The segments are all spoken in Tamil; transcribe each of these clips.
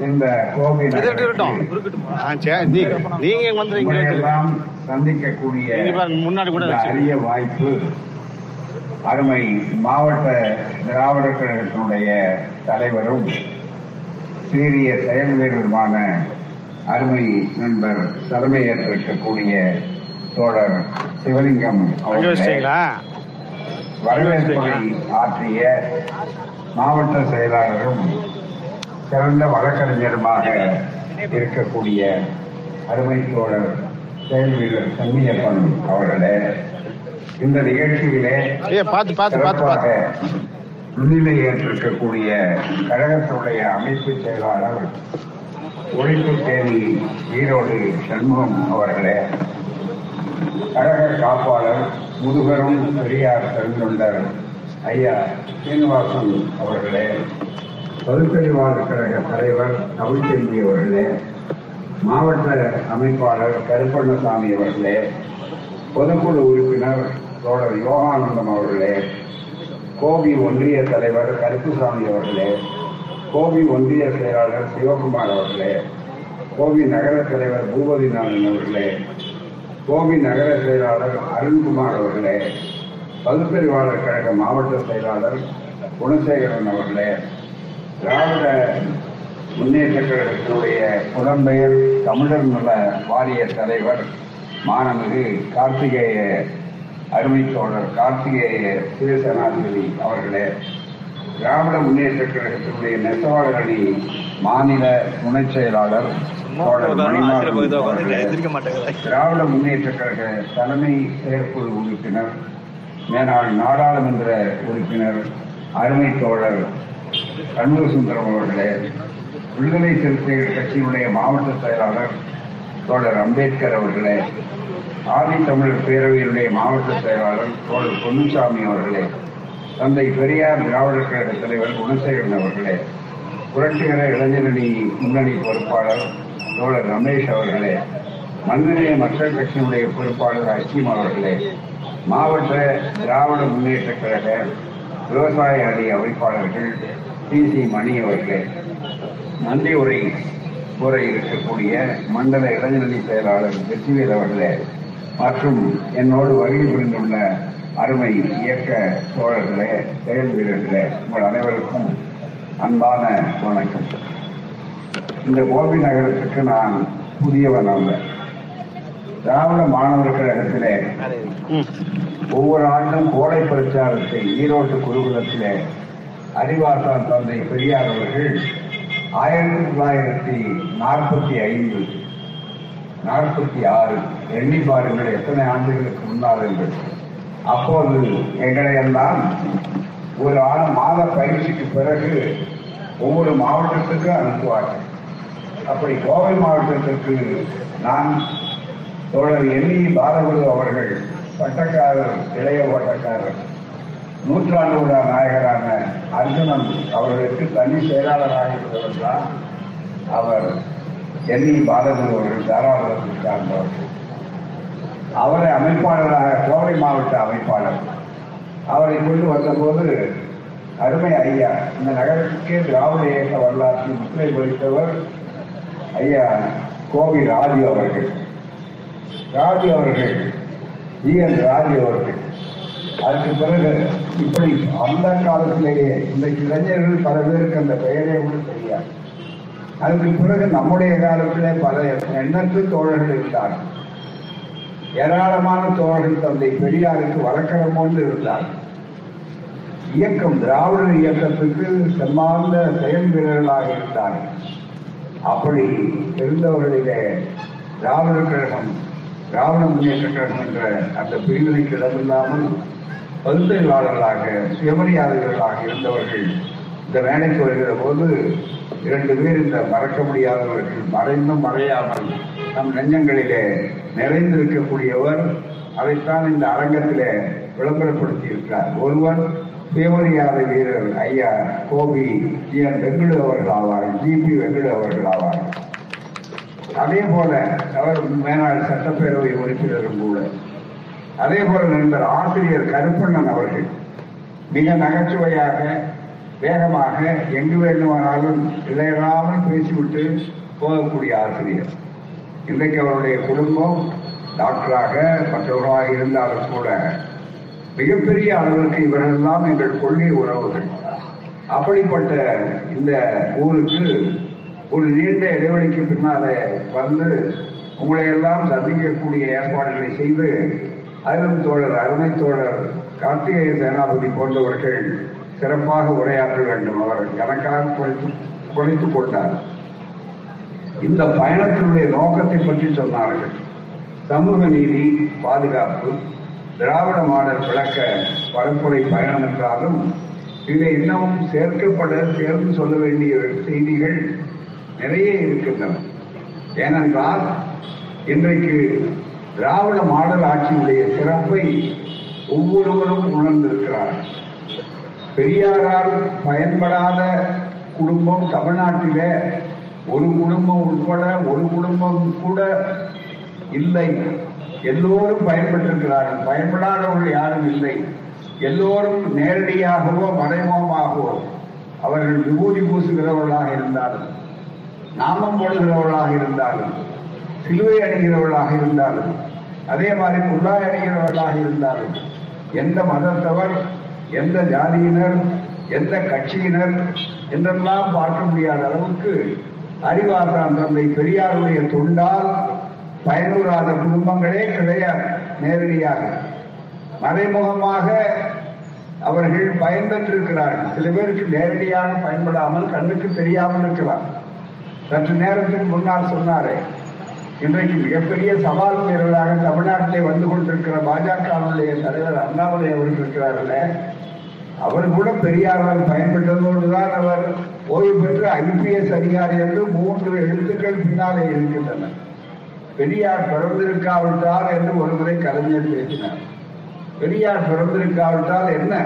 இந்த நீங்க சந்திக்கக்கூடிய முன்னாடி கூட. அரிய வாய்ப்பு அருமை மாவட்ட திராவிடர் கழகத்தினுடைய தலைவரும் சீரிய செயல் வீரருமான அருமை நண்பர் தலைமையேற்றிருக்கக்கூடிய தோழர் சிவலிங்கம் வரவேற்புரை ஆற்றிய மாவட்ட செயலாளரும் சிறந்த வழக்கறிஞருமாக இருக்கக்கூடிய அருமை தோழர் செயல் வீரர் செம்மியப்பன் அவர்களே இந்த நிகழ்ச்சியிலே சிறப்பாக முன்னிலை ஏற்றிருக்கக்கூடிய கழகத்தினுடைய அமைப்பு செயலாளர் ஒழிப்பு தேனி ஈரோடு சண்முகம் அவர்களே கழக காப்பாளர் முதுகரும் பெரியார் பெருந்தொண்டர் ஐயா சீனிவாசன் அவர்களே பகுத்தறிவாளர் கழக தலைவர் தமிழ்ச்செல்வி அவர்களே மாவட்ட அமைப்பாளர் கருப்பண்ணசாமி அவர்களே பொதுக்குழு உறுப்பினர் தோழர் யோகானந்தம் அவர்களே கோபி ஒன்றிய தலைவர் கருப்புசாமி அவர்களே கோபி ஒன்றிய செயலாளர் சிவகுமார் அவர்களே கோபி நகர தலைவர் பூபதிநாதன் அவர்களே கோபி நகர செயலாளர் அருண்குமார் அவர்களே பகுத்தறிவாளர் கழக மாவட்ட செயலாளர் குணசேகரன் அவர்களே திராவிட முன்னேற்ற கழகத்தினுடைய புலம்பெயர் தமிழர் நல வாரிய தலைவர் மாணமிகு கார்த்திகேய அருமை தோழர் கார்த்திகேய சிவசேனாதிபதி அவர்களே திராவிட முன்னேற்ற கழகத்தினுடைய நெசவாளர் அணி மாநில துணைச் செயலாளர் திராவிட முன்னேற்ற கழக தலைமை செயற்குழு உறுப்பினர் மேலாள் நாடாளுமன்ற உறுப்பினர் அருமை தோழர் கண்ணுர சுந்தரம் அவர்களே விடுதலை சிறுத்தைகள் கட்சியினுடைய மாவட்ட செயலாளர் தோழர் அம்பேத்கர் அவர்களே ஆதி தமிழர் பேரவையினுடைய மாவட்ட செயலாளர் தோழர் பொன்னுசாமி அவர்களே தந்தை பெரியார் திராவிடர் கழக தலைவர் குணசேகரன் அவர்களே புரட்சிகர இளைஞரணி முன்னணி பொறுப்பாளர் தோழர் ரமேஷ் அவர்களே மனிதநேய மக்கள் கட்சியினுடைய பொறுப்பாளர் அசீம் அவர்களே மாவட்ட திராவிட முன்னேற்ற கழக விவசாய அணி அமைப்பாளர்கள் டி சி மணி அவர்களே நன்றி உரை கூற இருக்கக்கூடிய மண்டல இளைஞரணி செயலாளர் வெற்றிவேல் அவர்களே மற்றும் என்னோடு வருகை புரிந்துள்ள அருமை இயக்க தோழர்களே செயல் வீரர்களே உங்கள் அனைவருக்கும் அன்பான வணக்கம். இந்த கோபி நகரத்துக்கு நான் புதியவன் அல்ல. திராவிட மாணவர் கழகத்திலே ஒவ்வொரு ஆண்டும் கோடை பிரச்சாரத்தை ஈரோட்டு குருகுலத்திலே அறிவாசான் தந்தை பெரியார் அவர்கள் ஆயிரத்தி தொள்ளாயிரத்தி நாற்பத்தி ஐந்து நாற்பத்தி ஆறு. எண்ணி பாருங்கள் எத்தனை ஆண்டுகளுக்கு முன்னால் என்று. அப்போது எங்களையெல்லாம் ஒரு ஆண் மாத பயிற்சிக்கு பிறகு ஒவ்வொரு மாவட்டத்துக்கும் அனுப்புவார்கள். அப்படி கோவை மாவட்டத்திற்கு நான் தோழர் எண்ணி பாலகுரு அவர்கள் பட்டக்காரர் இளைய ஓட்டக்காரர் நூற்றாண்டு நாயகரான அர்ஜுனன் அவர்களுக்கு தனி செயலாளராக இருந்தவர் தான் அவர் எண்ணி பாலகுரு அவர்கள் தாராளத்தில் சார்ந்தவர் அவரை அமைப்பாளராக கோவை மாவட்ட அமைப்பாளர். அவரை கொண்டு வந்தபோது அருமை ஐயா இந்த நகரத்துக்கே திராவிட இயக்க வரலாற்றில் முத்திரை பொறித்தவர் ஐயா கோவி ராஜு அவர்கள். ராஜு அவர்கள் ஈ என் ராஜு அவர்கள். அதுக்கு பிறகு இப்படி அந்த காலத்திலேயே இந்த இளைஞர்கள் பல பேருக்கு அந்த பெயரே கூட தெரியாது. அதுக்கு பிறகு நம்முடைய காலத்திலே பல எண்ணற்ற தோழர்கள் இருந்தார்கள். ஏராளமான தோழர்கள் தந்தை பெரியாருக்கு வழக்கரமோடு இருந்தார். இயக்கம் திராவிட இயக்கத்துக்கு செம்மார்ந்த செயல் வீரர்களாக இருந்தார்கள். அப்படி இருந்தவர்களிலே திராவிடர் கழகம் திராவிட முன்னேற்ற கழகம் என்ற அந்த பிரிவினைக்கு இடமில்லாமல் பகுத்தறிவாளர்களாக சுயமரியாதைகளாக இருந்தவர்கள் இந்த வேலைக்கு வருகிற போது இரண்டு பேர் இந்த மறக்க முடியாதவர்கள் மறைந்தும் மறையாமல் நம் நெஞ்சங்களிலே நிறைந்திருக்கக்கூடியவர் அதைத்தான் இந்த அரங்கத்திலே விளம்பரப்படுத்தி இருக்கிறார் ஒருவர் சுயமரியாதை வீரர் ஐயா கோபி ஜி என் வெங்கடு அவர்கள் ஆவார் ஜிபி வெங்கடு அவர்கள் ஆவார். அதே போல அவர் மேனாள் சட்டப்பேரவை உறுப்பினரும் கூட அதே போல நண்பர் ஆசிரியர் கருப்பண்ணன் அவர்கள் மிக நகைச்சுவையாக வேகமாக எங்கு வேண்டுமானாலும் இடையறாமல் பேசிவிட்டு போகக்கூடிய ஆசிரியர். இன்றைக்கு அவருடைய குடும்பம் டாக்டராக மற்றவர்களாக இருந்தாலும் கூட மிகப்பெரிய அளவிற்கு இவர்களெல்லாம் எங்கள் கொள்கை உறவுகள். அப்படிப்பட்ட இந்த ஊருக்கு ஒரு நீண்ட இடைவெளிக்கு பின்னாலே வந்து உங்களை எல்லாம் சந்திக்கக்கூடிய ஏற்பாடுகளை செய்து அருண் தோழர் அருமை தோழர் கார்த்திகேய சேனாபதி போன்றவர்கள் சிறப்பாக உரையாற்ற வேண்டும். அவர் எனக்காக குறைத்து குறைத்துக் கொண்டார். இந்த பயணத்தினுடைய நோக்கத்தை பற்றி சொன்னார்கள். சமூக நீதி பாதுகாப்பு திராவிட மாடல் விளக்க பரப்புரை பயணம் என்றாலும் இதில் இன்னமும் சேர்க்கப்பட சேர்ந்து சொல்ல வேண்டிய செய்திகள் நிறைய இருக்கின்றன. ஏனென்றால் இன்றைக்கு திராவிட மாடல் ஆட்சியுடைய சிறப்பை ஒவ்வொருவரும் உணர்ந்திருக்கிறார். பெரியாரால் பயன்படாத குடும்பம் தமிழ்நாட்டில ஒரு குடும்பம் உட்பட ஒரு குடும்பம் கூட இல்லை. எல்லோரும் பயன்பட்டிருக்கிறார்கள் பயன்படாதவர்கள் யாரும் இல்லை. எல்லோரும் நேரடியாகவோ மறைமுகமாகவோ அவர்கள் விபூதி பூசுகிறவர்களாக இருந்தாலும் நாமம் போடுகிறவர்களாக இருந்தாலும் சிலுவை அணிகிறவர்களாக இருந்தாலும் அதே மாதிரி முல்லாய் அணிகிறவர்களாக இருந்தாலும் எந்த மதத்தவர் எந்த ஜாதியினர் எந்த கட்சியினர் என்றெல்லாம் பார்க்க முடியாத அளவுக்கு அறிவார்தான் தந்தை பெரியாருடைய தொண்டால் பயனுறாத குடும்பங்களே கிடையாது நேரடியாக. மறைமுகமாக அவர்கள் பயன்பெற்றிருக்கிறார்கள் சில பேருக்கு நேரடியாக பயன்படாமல் கண்ணுக்கு தெரியாமல் இருக்கிறார் சற்று நேரத்துக்கு முன்னால் சொன்னாரே இன்றைக்கு மிகப்பெரிய சவால் வீரர்களாக தமிழ்நாட்டிலே வந்து கொண்டிருக்கிற பாஜகவுடைய தலைவர் அண்ணாமலை அவர்கள் இருக்கிறார்கள் அவர் கூட பெரியாரால் பயன்பட்டதோடுதான் அவர் ஓய்வு பெற்ற ஐபிஎஸ் அதிகாரி என்று மூன்று எழுத்துக்கள் பின்னாலே இருக்கின்றன. பெரியார் பிறந்திருக்காவிட்டால் என்று ஒரு முறை கலைஞர் பேசினார். பெரியார் பிறந்திருக்காவிட்டால் என்ன?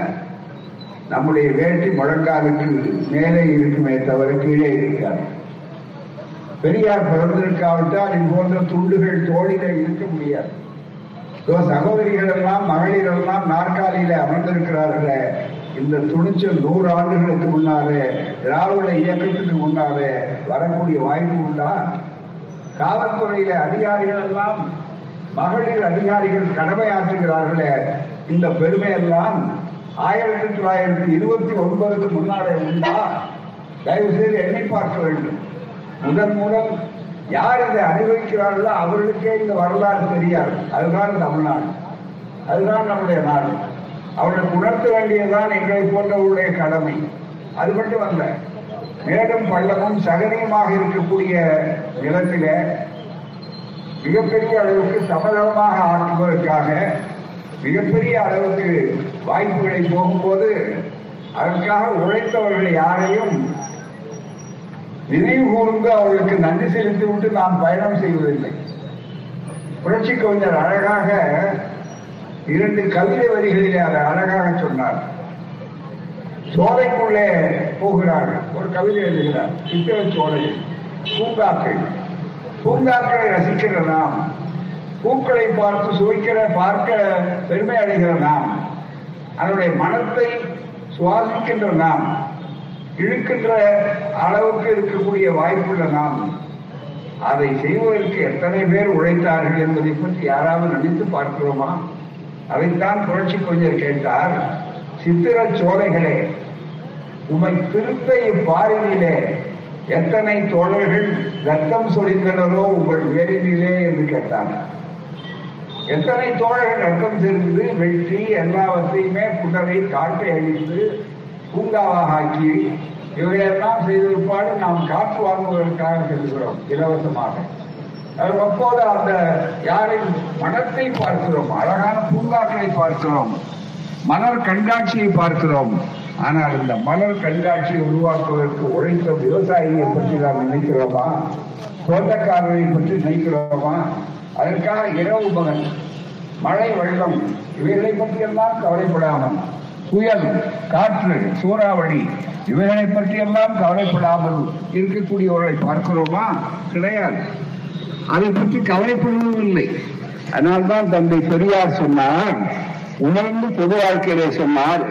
நம்முடைய வேட்டி முழங்காலுக்கு மேலே இருக்குமே தவிர கீழே இருக்காது. பெரியார் பிறந்திருக்காவிட்டால் இது போன்ற துண்டுகள் தோழில இருக்க முடியாது. இதோ சகோதரிகள் எல்லாம் மகளிர் எல்லாம் நாற்காலியில அமர்ந்திருக்கிறார்களே இந்த துணிச்சல் நூறு ஆண்டுகளுக்கு முன்னாலே திராவிட இயக்கத்துக்கு முன்னாலே வரக்கூடிய வாய்ப்பு உண்டா? காவல்துறையில அதிகாரிகள் எல்லாம் மகளிர் அதிகாரிகள் கடமையாற்றுகிறார்களே இந்த பெருமை எல்லாம் ஆயிரத்தி தொள்ளாயிரத்தி இருபத்தி ஒன்பதுக்கு முன்னாலே உண்டா? தயவு செய்து எண்ணி பார்க்க வேண்டும். முதன் முதல் யார் இதை அனுபவிக்கிறார்களோ அவர்களுக்கே இந்த வரலாறு தெரியாது. அதுதான் தமிழ்நாடு. அதுதான் நம்முடைய நாடு. அவர்களுக்கு உணர்த்த வேண்டியதுதான் எங்களை போன்றவர்களுடைய கடமை. அது மட்டும் அல்ல மேலும் பள்ளமும் சகனியுமாக இருக்கக்கூடிய நிலத்தில மிகப்பெரிய அளவுக்கு சமதளமாக ஆக்குவதற்காக மிகப்பெரிய அளவுக்கு வாய்ப்புகளை போகும்போது அதற்காக உழைத்தவர்கள் யாரையும் நினைவு கூர்ந்து அவர்களுக்கு நன்றி செலுத்தி விட்டு நாம் பயணம் செய்வதில்லை. புரட்சி கவிஞர் அழகாக இரண்டு கவிதை வரிகளிலே அதை அழகாக சொன்னார். சோலைக்குள்ளே போகிறார்கள் ஒரு கவிதை எழுதுகிறார். சித்திர சோலையில் பூங்காக்கள். பூங்காக்களை ரசிக்கிற நாம் பூக்களை பார்த்து சுவைக்கிற பார்க்க பெருமை அடைகிற நாம் அதனுடைய மனத்தை சுவாசிக்கின்ற நாம் இழுக்கின்ற அளவுக்கு இருக்கக்கூடிய வாய்ப்புள்ள நாம் அதை செய்வதற்கு எத்தனை பேர் உழைத்தார்கள் என்பதை பற்றி யாராவது நினைத்து பார்க்கிறோமா? அதைத்தான் புரட்சி கொஞ்சம் கேட்டார் சித்திர சோலைகளே உமை திருத்த இப்பாரினிலே எத்தனை தோழர்கள் ரத்தம் சொரிந்தனரோ உங்கள் வேரினிலே என்று கேட்டார். எத்தனை தோழர்கள் ரத்தம் செறிந்து வெட்டி எல்லாவற்றையுமே புனரை காட்டை அழித்து பூங்காவாக ஆக்கி இவையெல்லாம் செய்திருப்பாடு நாம் காற்று வாங்குவதற்காக செல்கிறோம் இலவசமாக. அது அப்போது அந்த யாரின் மனத்தை பார்க்கிறோம் அழகான பூங்காக்களை பார்க்கிறோம் மலர் கண்காட்சியை பார்க்கிறோம். ஆனால் இந்த மலர் கண்காட்சியை உருவாக்குவதற்கு உழைத்த விவசாயியை பற்றி நாம் நினைக்கிறோமா? தோட்டக்காரரை பற்றி நினைக்கிறோமா? அதற்காக இரவு மகன் மழை வெள்ளம் இவைகளை பற்றியெல்லாம் கவலைப்படாமல் புயல் காற்று சூறாவளி இவைகளை பற்றியெல்லாம் கவலைப்படாமல் இருக்கக்கூடியவர்களை பார்க்கிறோமா? கிடையாது. அதை பற்றி கவலைப்படுவதும் இல்லை. அதனால்தான் தந்தை பெரியார் சொன்னார் உணர்ந்து பொது வாழ்க்கையிலே சொன்னார்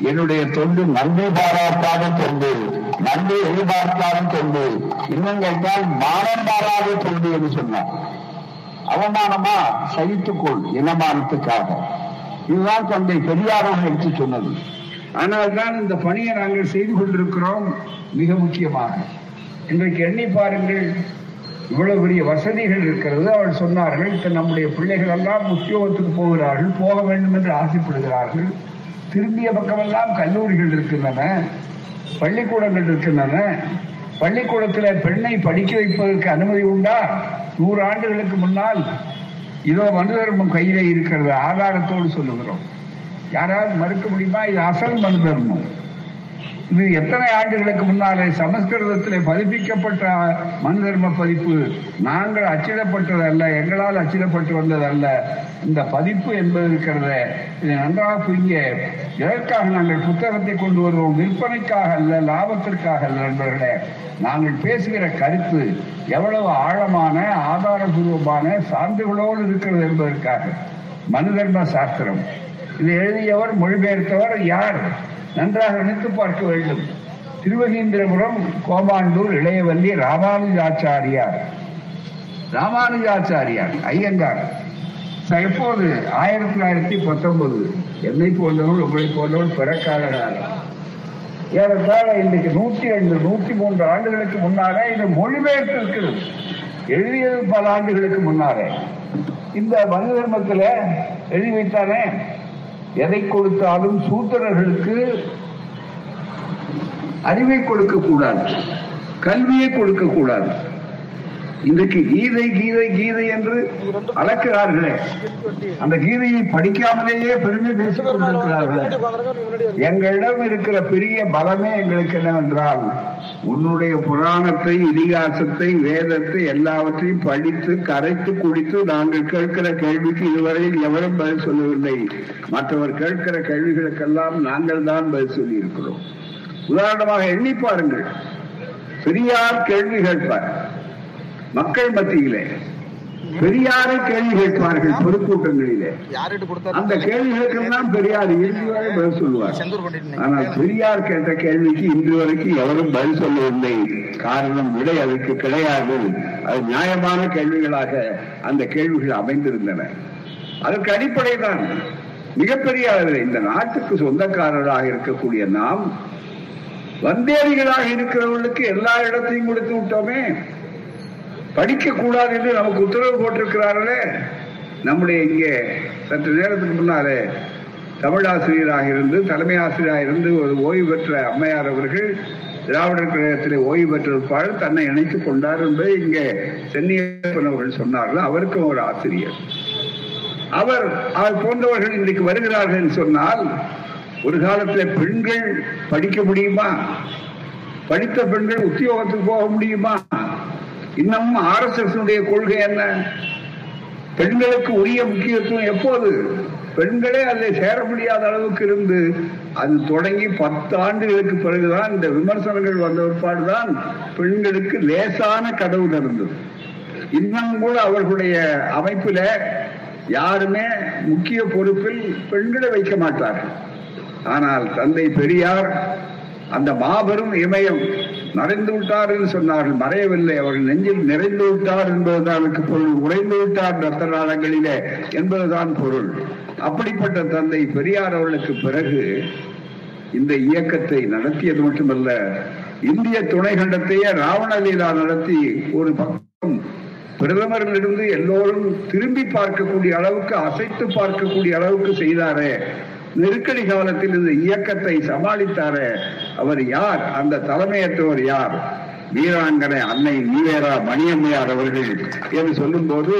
என்னுடைய தொண்டு நன்றி பாராட்டாத தொண்டு நன்றி எதிர்பார்க்காத தொண்டு இன்னும் கேட்டால் மானம் பாராத தொண்டு என்று சொன்னார். அவமானமா? சகித்துக்கொள் இனமானத்துக்காக. இதுதான் தந்தை பெரியாராக எடுத்து சொன்னது. ஆனால் தான் இந்த பணியை நாங்கள் செய்து கொண்டிருக்கிறோம் மிக முக்கியமாக. இன்றைக்கு எண்ணி பாருங்கள் இவ்வளவு பெரிய வசதிகள் இருக்கிறது. அவள் சொன்னார்கள் இப்ப நம்முடைய பிள்ளைகள் எல்லாம் உத்தியோகத்துக்கு போகிறார்கள் போக வேண்டும் என்று ஆசைப்படுகிறார்கள். திரும்பிய பக்கமெல்லாம் கல்லூரிகள் இருக்கின்றன பள்ளிக்கூடங்கள் இருக்கின்றன. பள்ளிக்கூடத்தில் பெண்ணை படிக்க வைப்பதற்கு அனுமதி உண்டா? நூறு ஆண்டுகளுக்கு முன்னால் இதோ மனு தர்மம் கையில இருக்கிறது ஆதாரத்தோடு சொல்லுகிறோம். யாராவது மறுக்க முடியுமா? இது அசல் மனு தர்மம் இது எத்தனை ஆண்டுகளுக்கு முன்னாலே சமஸ்கிருதத்திலே பதிப்பிக்கப்பட்ட மனு தர்ம பதிப்பு நாங்கள் அச்சிடப்பட்டது அல்ல எங்களால் அச்சிடப்பட்டு வந்தது அல்ல இந்த பதிப்பு என்பது இருக்கிறத இதை நன்றாக புரிய எதற்காக நாங்கள் புத்தகத்தை கொண்டு வருவோம். விற்பனைக்காக அல்ல லாபத்திற்காக அல்ல நண்பர்களே. நாங்கள் பேசுகிற கருத்து எவ்வளவு ஆழமான ஆதாரபூர்வமான சான்றுகளோடு இருக்கிறது என்பதற்காக. மனு தர்ம சாஸ்திரம். இதை எழுதியவர் மொழிபெயர்த்தவர் யார்? நன்றாக நினைத்து பார்க்க வேண்டும். திருவகீந்திரபுரம் கோமாண்டூர் இளையவல்லி ராமானுஜாச்சாரியார். ராமானுஜாச்சாரியார் ஐயங்கார். எப்போது? ஆயிரத்தி தொள்ளாயிரத்தி பத்தொன்பது. என்னை போன்றவர்கள் உங்களை போன்றவர்கள் பிறக்காத ஏறத்தாழ இன்றைக்கு நூற்றி ரெண்டு நூற்றி மூன்று ஆண்டுகளுக்கு முன்னாலே இது மொழிபெயர்த்து இருக்கிறது எழுதியது பல ஆண்டுகளுக்கு முன்னாலே. இந்த மனு தர்மத்தில் எழுதி வைத்தானே? எதை கொடுத்தாலும் சூத்திரர்களுக்கு அறிவை கொடுக்க கூடாது கல்வியை கொடுக்க கூடாது இன்றைக்கு கீதை கீதை கீதை என்று அளக்கிறார்களே அந்த கீதையை படிக்காமலேயே பெருமை பேசிக் கொண்டிருக்கிறார்களே. எங்களிடம் இருக்கிற பெரிய பலமே எங்களுக்கு என்னவென்றால் உன்னுடைய புராணத்தை இதிகாசத்தை வேதத்தை எல்லாவற்றையும் படித்து கரைத்து குடித்து நாங்கள் கேட்கிற கேள்விக்கு இதுவரையில் எவரும் பதில் சொல்லவில்லை. மற்றவர் கேட்கிற கேள்விகளுக்கெல்லாம் நாங்கள் தான் பதில் சொல்லி இருக்கிறோம் உதாரணமாக எண்ணி பாருங்கள். பெரியார் கேள்வி கேட்பார். மக்கள் மத்தியிலே. பெரியாரை கேள்வி கேட்பார்கள் பொதுக்கூட்டங்களிலே. அந்த கேள்விகளுக்கெல்லாம் பெரியார் இறுதி வரை பதில் சொல்லுவார். ஆனால் பெரியார் கேட்ட கேள்விக்கு இன்று வரைக்கும் எவரும் பதில் சொல்லவில்லை. காரணம் விடை அதுக்கு கிடையாது. அது நியாயமான கேள்விகளாக அந்த கேள்விகள் அமைந்திருந்தன. அதற்கு அடிப்படை தான் மிகப்பெரிய அளவில் இந்த நாட்டுக்கு சொந்தக்காரராக இருக்கக்கூடிய நாம் வந்தேரிகளாக இருக்கிறவர்களுக்கு எல்லா இடத்தையும் கொடுத்து விட்டோமே. படிக்க கூடாது என்று நமக்கு உத்தரவு போட்டிருக்கிறார்களே. நம்முடைய இங்கே சற்று நேரத்துக்கு முன்னாலே தமிழாசிரியராக இருந்து தலைமை ஆசிரியராக இருந்து ஒரு ஓய்வு பெற்ற அம்மையார் அவர்கள் திராவிடர் கழகத்திலே ஓய்வு பெற்றிருப்பார் தன்னை இணைத்துக் கொண்டார் என்பதை இங்கே சென்னியப்பன் அவர்கள் சொன்னார்கள். அவருக்கும் ஒரு ஆசிரியர். அவர் அவர் போன்றவர்கள் இன்றைக்கு வருகிறார்கள் என்று சொன்னால் ஒரு காலத்தில் பெண்கள் படிக்க முடியுமா? படித்த பெண்கள் உத்தியோகத்துக்கு போக முடியுமா? இன்னமும் ஆர்எஸ்எஸ் கொள்கை என்ன? பெண்களுக்கு உரிய முக்கியத்துவம் எப்போது? பெண்களே அதில் சேர முடியாத அளவுக்கு இருந்து அது தொடங்கி பத்து ஆண்டுகளுக்கு பிறகுதான் இந்த விமர்சனங்கள் வந்த பிற்பாடுதான் பெண்களுக்கு லேசான கடவுள் நடந்தது. இன்னும் கூட அவர்களுடைய அமைப்புல யாருமே முக்கிய பொறுப்பில் பெண்களை வைக்க மாட்டார்கள். ஆனால் தந்தை பெரியார் அந்த மாபெரும் இமயம் மறைந்து விட்டார் என்று சொன்னார்கள். மறையவில்லை. அவர்கள் நெஞ்சில் நிறைந்து விட்டார் என்பதுதான் பொருள். உறைந்து விட்டார் ரத்த நாளங்களிலே என்பதுதான் பொருள். அப்படிப்பட்ட தந்தை பெரியார் அவர்களுக்கு பிறகு இந்த இயக்கத்தை நடத்தியது மட்டுமல்ல இந்திய துணை கண்டத்தையே ராவணலீலா நடத்தி ஒரு பக்கம் பிரதமரிலிருந்து எல்லோரும் திரும்பி பார்க்கக்கூடிய அளவுக்கு அசைத்து பார்க்கக்கூடிய அளவுக்கு செய்தாரே. நெருக்கடி காலத்தில் இந்த இயக்கத்தை சமாளித்தாரே அவர் யார்? அந்த தலைமையற்றவர் யார்? வீராங்கனை அன்னை நீவேரா மணியம்மையார் அவர்கள் என்று சொல்லும்போது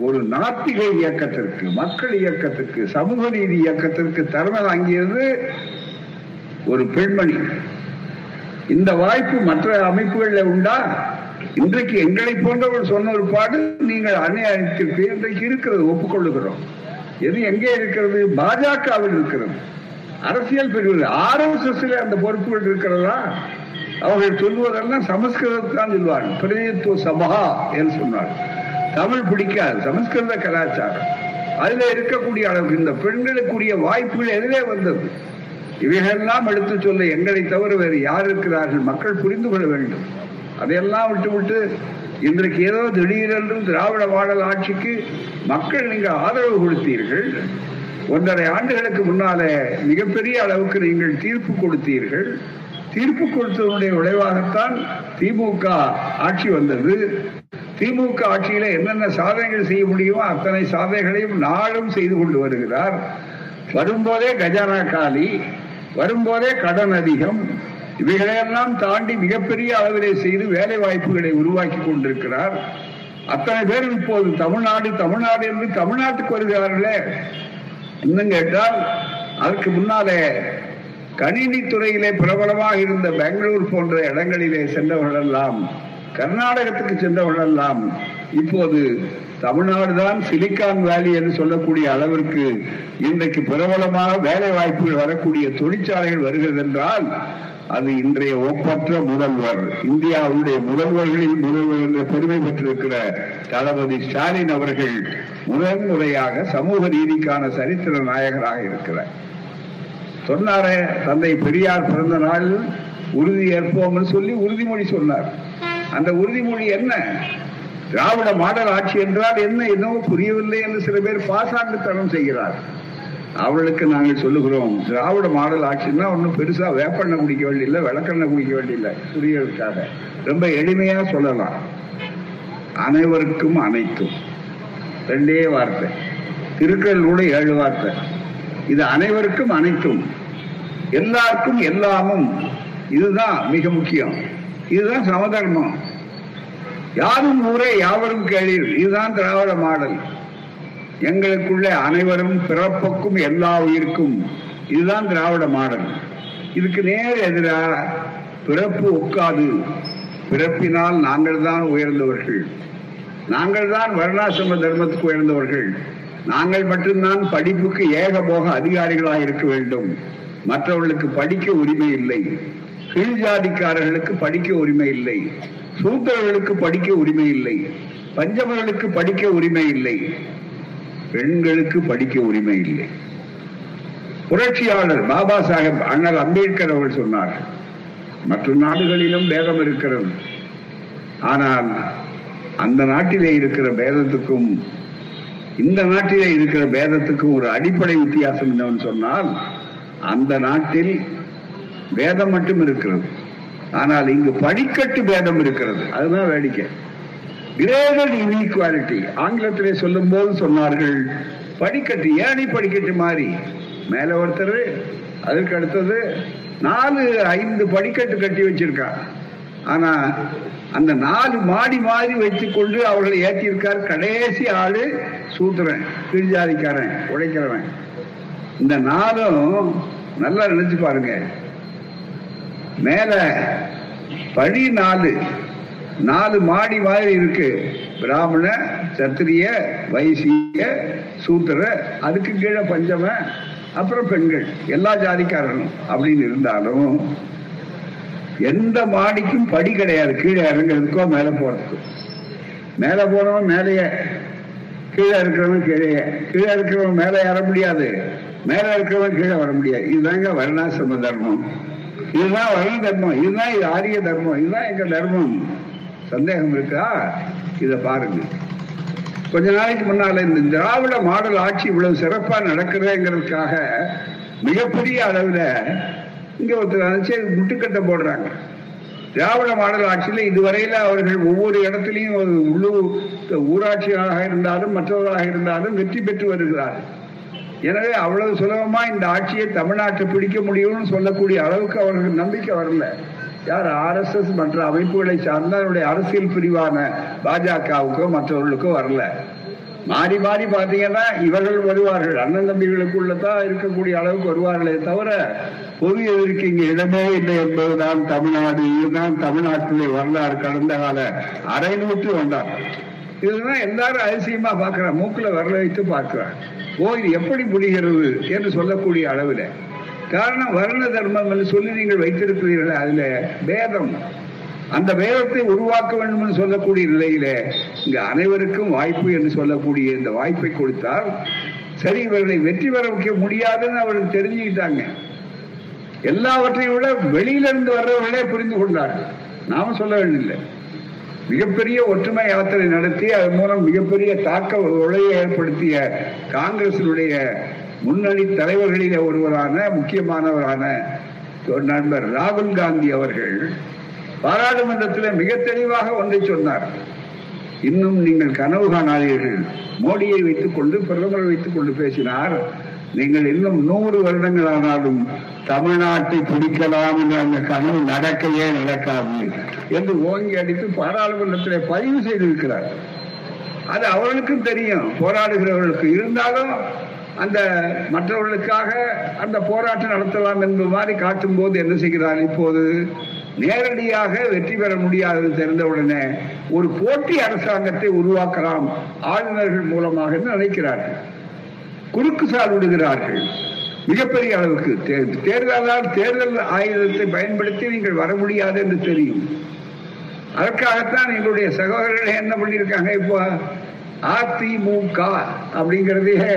ஒரு நாத்திக இயக்கத்திற்கு மக்கள் இயக்கத்திற்கு சமூக நீதி இயக்கத்திற்கு தலைமை தாங்கியது ஒரு பெண்மணி. இந்த வாய்ப்பு மற்ற அமைப்புகளில் உண்டா? இன்றைக்கு எங்களை போன்றவர் சொன்ன ஒரு பாடு நீங்கள் அநியாயத்திற்கு இன்றைக்கு இருக்கிறது ஒப்புக்கொள்ளுகிறோம். எது எங்கே இருக்கிறது? பாஜகவில் இருக்கிறது. அரசியல் பிரிவில். எஸ் அந்த பொறுப்புகள் இருக்கிறதா? அவர்கள் சொல்வதெல்லாம் சமஸ்கிருதத்தான் சொல்வார்கள். பிரதிநிதித்துவ சபா என்று சொன்னார் தமிழ் பிடிக்காது. சமஸ்கிருத கலாச்சாரம். அதுல இருக்கக்கூடிய அளவுக்கு இந்த பெண்களுக்குரிய வாய்ப்புகள் எதிலே வந்தது. இவைகளெல்லாம் எடுத்து சொல்ல எங்களை தவிர வேறு யார் இருக்கிறார்கள்? மக்கள் புரிந்து கொள்ள வேண்டும். அதையெல்லாம் விட்டு விட்டு இன்றைக்கு ஏதோ திடீரென்று திராவிட மாடல் ஆட்சிக்கு மக்கள் நீங்கள் ஆதரவு கொடுத்தீர்கள். ஒன்றரை ஆண்டுகளுக்கு முன்னாலே மிகப்பெரிய அளவுக்கு நீங்கள் தீர்ப்பு கொடுத்தீர்கள். தீர்ப்பு கொடுத்ததனுடைய விளைவாகத்தான் திமுக ஆட்சி வந்தது. திமுக ஆட்சியில என்னென்ன சாதனைகள் செய்ய முடியுமோ அத்தனை சாதனைகளையும் நாளும் செய்து கொண்டு வருகிறார். வரும்போதே கஜானா காலி வரும்போதே கடன் அதிகம் இவைகளையெல்லாம் தாண்டி மிகப்பெரிய அளவிலே செய்து வேலை வாய்ப்புகளை உருவாக்கி கொண்டிருக்கிறார். அத்தனை பேர் இப்போது தமிழ்நாடு தமிழ்நாடு என்று தமிழ்நாட்டுக்கு வருகிறார்களே. இன்னும் கேட்டால் அதற்கு முன்னாலே கணினி துறையிலே பிரபலமாக இருந்த பெங்களூர் போன்ற இடங்களிலே சென்றவர்களெல்லாம் கர்நாடகத்துக்கு சென்றவர்களெல்லாம் இப்போது தமிழ்நாடு தான் சிலிக்கான் வேலி என்று சொல்லக்கூடிய அளவிற்கு இன்றைக்கு பிரபலமாக வேலை வாய்ப்புகள் வரக்கூடிய தொழிற்சாலைகள் வருகிறது என்றால் அது இன்றைய ஒப்பற்ற முதல்வர். இந்தியாவுடைய முதல்வர்களில் முதல்வர் பெருமை பெற்றிருக்கிற தளபதி ஸ்டாலின் அவர்கள் முதல் முறையாக சமூக நீதிக்கான சரித்திர நாயகராக இருக்கிறார். சொன்னாரே தந்தை பெரியார் பிறந்த நாள் உறுதி ஏற்போம் சொல்லி உறுதிமொழி சொன்னார். அந்த உறுதிமொழி என்ன? திராவிட மாடல் ஆட்சி என்றால் என்ன? என்னவோ புரியவில்லை என்று சில பேர் பாசாங்குத்தனம் செய்கிறார் அவளுக்கு நாங்கள் சொல்லுகிறோம் திராவிட மாடல் ஆட்சின்னா ஒன்றும் பெருசா வேப்பெண்ணெய் குடிக்க வேண்டியில்லை விளக்கெண்ணெய் குடிக்க வேண்டியில்லை புரியறதுக்காக ரொம்ப எளிமையா சொல்லலாம். அனைவருக்கும் அனைத்தும். ரெண்டே வார்த்தை. திருக்குறளோட ஏழு வார்த்தை. இது அனைவருக்கும் அனைத்தும். எல்லாருக்கும் எல்லாமும். இதுதான் மிக முக்கியம். இதுதான் சமதர்மம். யாரும் ஊரே யாவரும் கேளீர். இதுதான் திராவிட மாடல். எங்களுக்குள்ள அனைவரும் பிறப்புக்கும் எல்லா உயிருக்கும். இதுதான் திராவிட மாடல். இதுக்கு நேர் எதிராக பிறப்பு ஒக்காது. பிறப்பினால் நாங்கள் தான் உயர்ந்தவர்கள். நாங்கள் தான் வருணாசிரம தர்மத்துக்கு உயர்ந்தவர்கள். நாங்கள் மட்டும்தான் படிப்புக்கு ஏகபோக அதிகாரிகளாக இருக்க வேண்டும். மற்றவர்களுக்கு படிக்க உரிமை இல்லை. கீழ் ஜாதிக்காரர்களுக்கு படிக்க உரிமை இல்லை. சூத்திரர்களுக்கு படிக்க உரிமை இல்லை. பஞ்சமர்களுக்கு படிக்க உரிமை இல்லை. பெண்களுக்கு படிக்க உரிமை இல்லை. புரட்சியாளர் பாபா சாஹேப் அண்ணல் அம்பேத்கர் அவர்கள் சொன்னார் மற்ற நாடுகளிலும் பேதம் இருக்கிறது. ஆனால் அந்த நாட்டிலே இருக்கிற பேதத்துக்கும் இந்த நாட்டிலே இருக்கிற பேதத்துக்கும் ஒரு அடிப்படை வித்தியாசம் என்னவென்று சொன்னால் அந்த நாட்டில் வேதம் மட்டும் இருக்கிறது. ஆனால் இங்கு படிக்கட்டு பேதம் இருக்கிறது. அதுதான் வேடிக்கை. கிரேடட் இன்இக்வாலிட்டி ஆங்கிலத்திலே சொல்லும் போது சொன்னார்கள் படிக்கட்டு ஏணி படிக்கட்டு மாதிரி மேல ஒருத்தர் அதுக்கு அடுத்தது நாலு ஐந்து படிக்கட்டு கட்டி வச்சிருக்கா. ஆனா அந்த நாலு மாடி மாதிரி வைத்துக் கொண்டு அவர்களை ஏற்றியிருக்கார் கடைசி ஆளு சூத்துறேன் கீழ்ஜாதிக்காரன் உழைக்கிறவன் இந்த நாளும் நல்லா நினைச்சு பாருங்க. மேல படி நாலு நாலு மாடி மாதிரி இருக்கு. பிராமண சத்திரிய வைசிய சூத்திர அதுக்கு கீழே பஞ்சம அப்புறம் பெண்கள் எல்லா ஜாதிக்காரனும் அப்படின்னு இருந்தாலும் எந்த மாடிக்கும் படி கிடையாது. கீழே இறங்குறதுக்கோ மேல போறதுக்கோ. மேல போறவன் மேலேயே. கீழே இருக்கிறவன் கீழே கீழே இருக்கிறவன் மேலே ஏற முடியாது. மேல இருக்கிறவன் கீழே வர முடியாது. இதுதாங்க வர்ணாசிரம தர்மம். இதுதான் வர்ண தர்மம். இதுதான் இது ஆரிய தர்மம். இதுதான் எங்க தர்மம். சந்தேகம் இருக்கா? இத பாருங்க. கொஞ்ச நாளைக்கு முன்னால இந்த திராவிட மாடல் ஆட்சி இவ்வளவு சிறப்பா நடக்குதுங்கிறதுக்காக மிகப்பெரிய அளவுல இங்க ஒருத்தர் நினைச்சு முட்டுக்கட்டை போடுறாங்க. திராவிட மாடல் ஆட்சியில இதுவரையில அவர்கள் ஒவ்வொரு இடத்துலையும் ஒரு உள்ளூர் ஊராட்சியாக இருந்தாலும் மற்றவர்களாக இருந்தாலும் வெற்றி பெற்று வருகிறார்கள். எனவே அவ்வளவு சுலபமா இந்த ஆட்சியை தமிழ்நாட்டை பிடிக்க முடியும்னு சொல்லக்கூடிய அளவுக்கு அவர்களுக்கு நம்பிக்கை வரல. யார் ஆர் எஸ் எஸ் மற்ற அமைப்புகளை சார்ந்த அவருடைய அரசியல் பிரிவான பாஜகவுக்கோ மற்றவர்களுக்கோ வரல. மாறி மாறி பாத்தீங்கன்னா இவர்கள் வருவார்கள். அண்ணன் தம்பிகளுக்குள்ள தான் இருக்கக்கூடிய அளவுக்கு வருவார்களே தவிர பொது எதிர்க்கு இங்க இடமே இல்லை என்பதுதான் தமிழ்நாடு. இதுதான் தமிழ்நாட்டிலே வரலாறு கடந்த கால அரை நூற்று வந்தார் இதுதான் எல்லாரும் அதிசயமா பாக்குறாங்க மூக்குல வரல வைத்து பார்க்கிறான் ஓ இது எப்படி முடிகிறது என்று சொல்லக்கூடிய அளவில். காரணம் வர்ண தர்மம் என்று சொல்லி நீங்கள் வைத்திருக்கிறீர்கள் அதுல வேதம் அந்த வேதத்தை உருவாக்க வேண்டும் என்று சொல்லக்கூடிய நிலையில இங்க அனைவருக்கும் வாய்ப்பு என்று சொல்லக்கூடிய இந்த வாய்ப்பை கொடுத்தால் சரி இவர்களை வெற்றி பெற வைக்க முடியாதுன்னு அவர்கள் தெரிஞ்சுக்கிட்டாங்க. எல்லாவற்றையும் விட வெளியிலிருந்து வர்றவர்களே புரிந்து கொண்டார்கள். நாம சொல்ல வேண்டியில்லை மிகப்பெரிய ஒற்றுமை யாத்திரை நடத்தி அதன் மூலம் மிகப்பெரிய தாக்க உழையை ஏற்படுத்திய காங்கிரசினுடைய முன்னணி தலைவர்களிலே ஒருவரான முக்கியமானவரான நண்பர் ராகுல் காந்தி அவர்கள் பாராளுமன்றத்தில் மிக தெளிவாக ஒன்றை சொன்னார். இன்னும் நீங்கள் கனவு காணாதீர்கள். மோடியை வைத்துக் கொண்டு பிரதமரை வைத்துக் கொண்டு பேசினார். நீங்கள் இன்னும் நூறு வருடங்கள் ஆனாலும் தமிழ்நாட்டை பிடிக்கலாம் என்ற அந்த கனவு நடக்கவே நடக்காது என்று ஓங்கி அடித்து பாராளுமன்றத்திலே பதிவு செய்திருக்கிறார். அது அவர்களுக்கும் தெரியும். போராடுகிறவர்களுக்கு இருந்தாலும் அந்த மற்றவர்களுக்காக அந்த போராட்டம் நடத்தலாம் என்பது மாதிரி காட்டும் போது என்ன செய்கிறார்? இப்போது நேரடியாக வெற்றி பெற முடியாது தெரிந்தவுடனே ஒரு போட்டி அரசாங்கத்தை உருவாக்கலாம் ஆளுநர்கள் மூலமாக நினைக்கிறார்கள். குறுக்கு சால் விடுகிறார்கள். மிகப்பெரிய அளவுக்கு. தேர்தலால் தேர்தல் ஆயுதத்தை பயன்படுத்தி நீங்கள் வர முடியாது என்று தெரியும். அதற்காகத்தான் எங்களுடைய சகோதரர்கள் என்ன பண்ணியிருக்காங்க? இப்போ அதிமுக அப்படிங்கிறதையே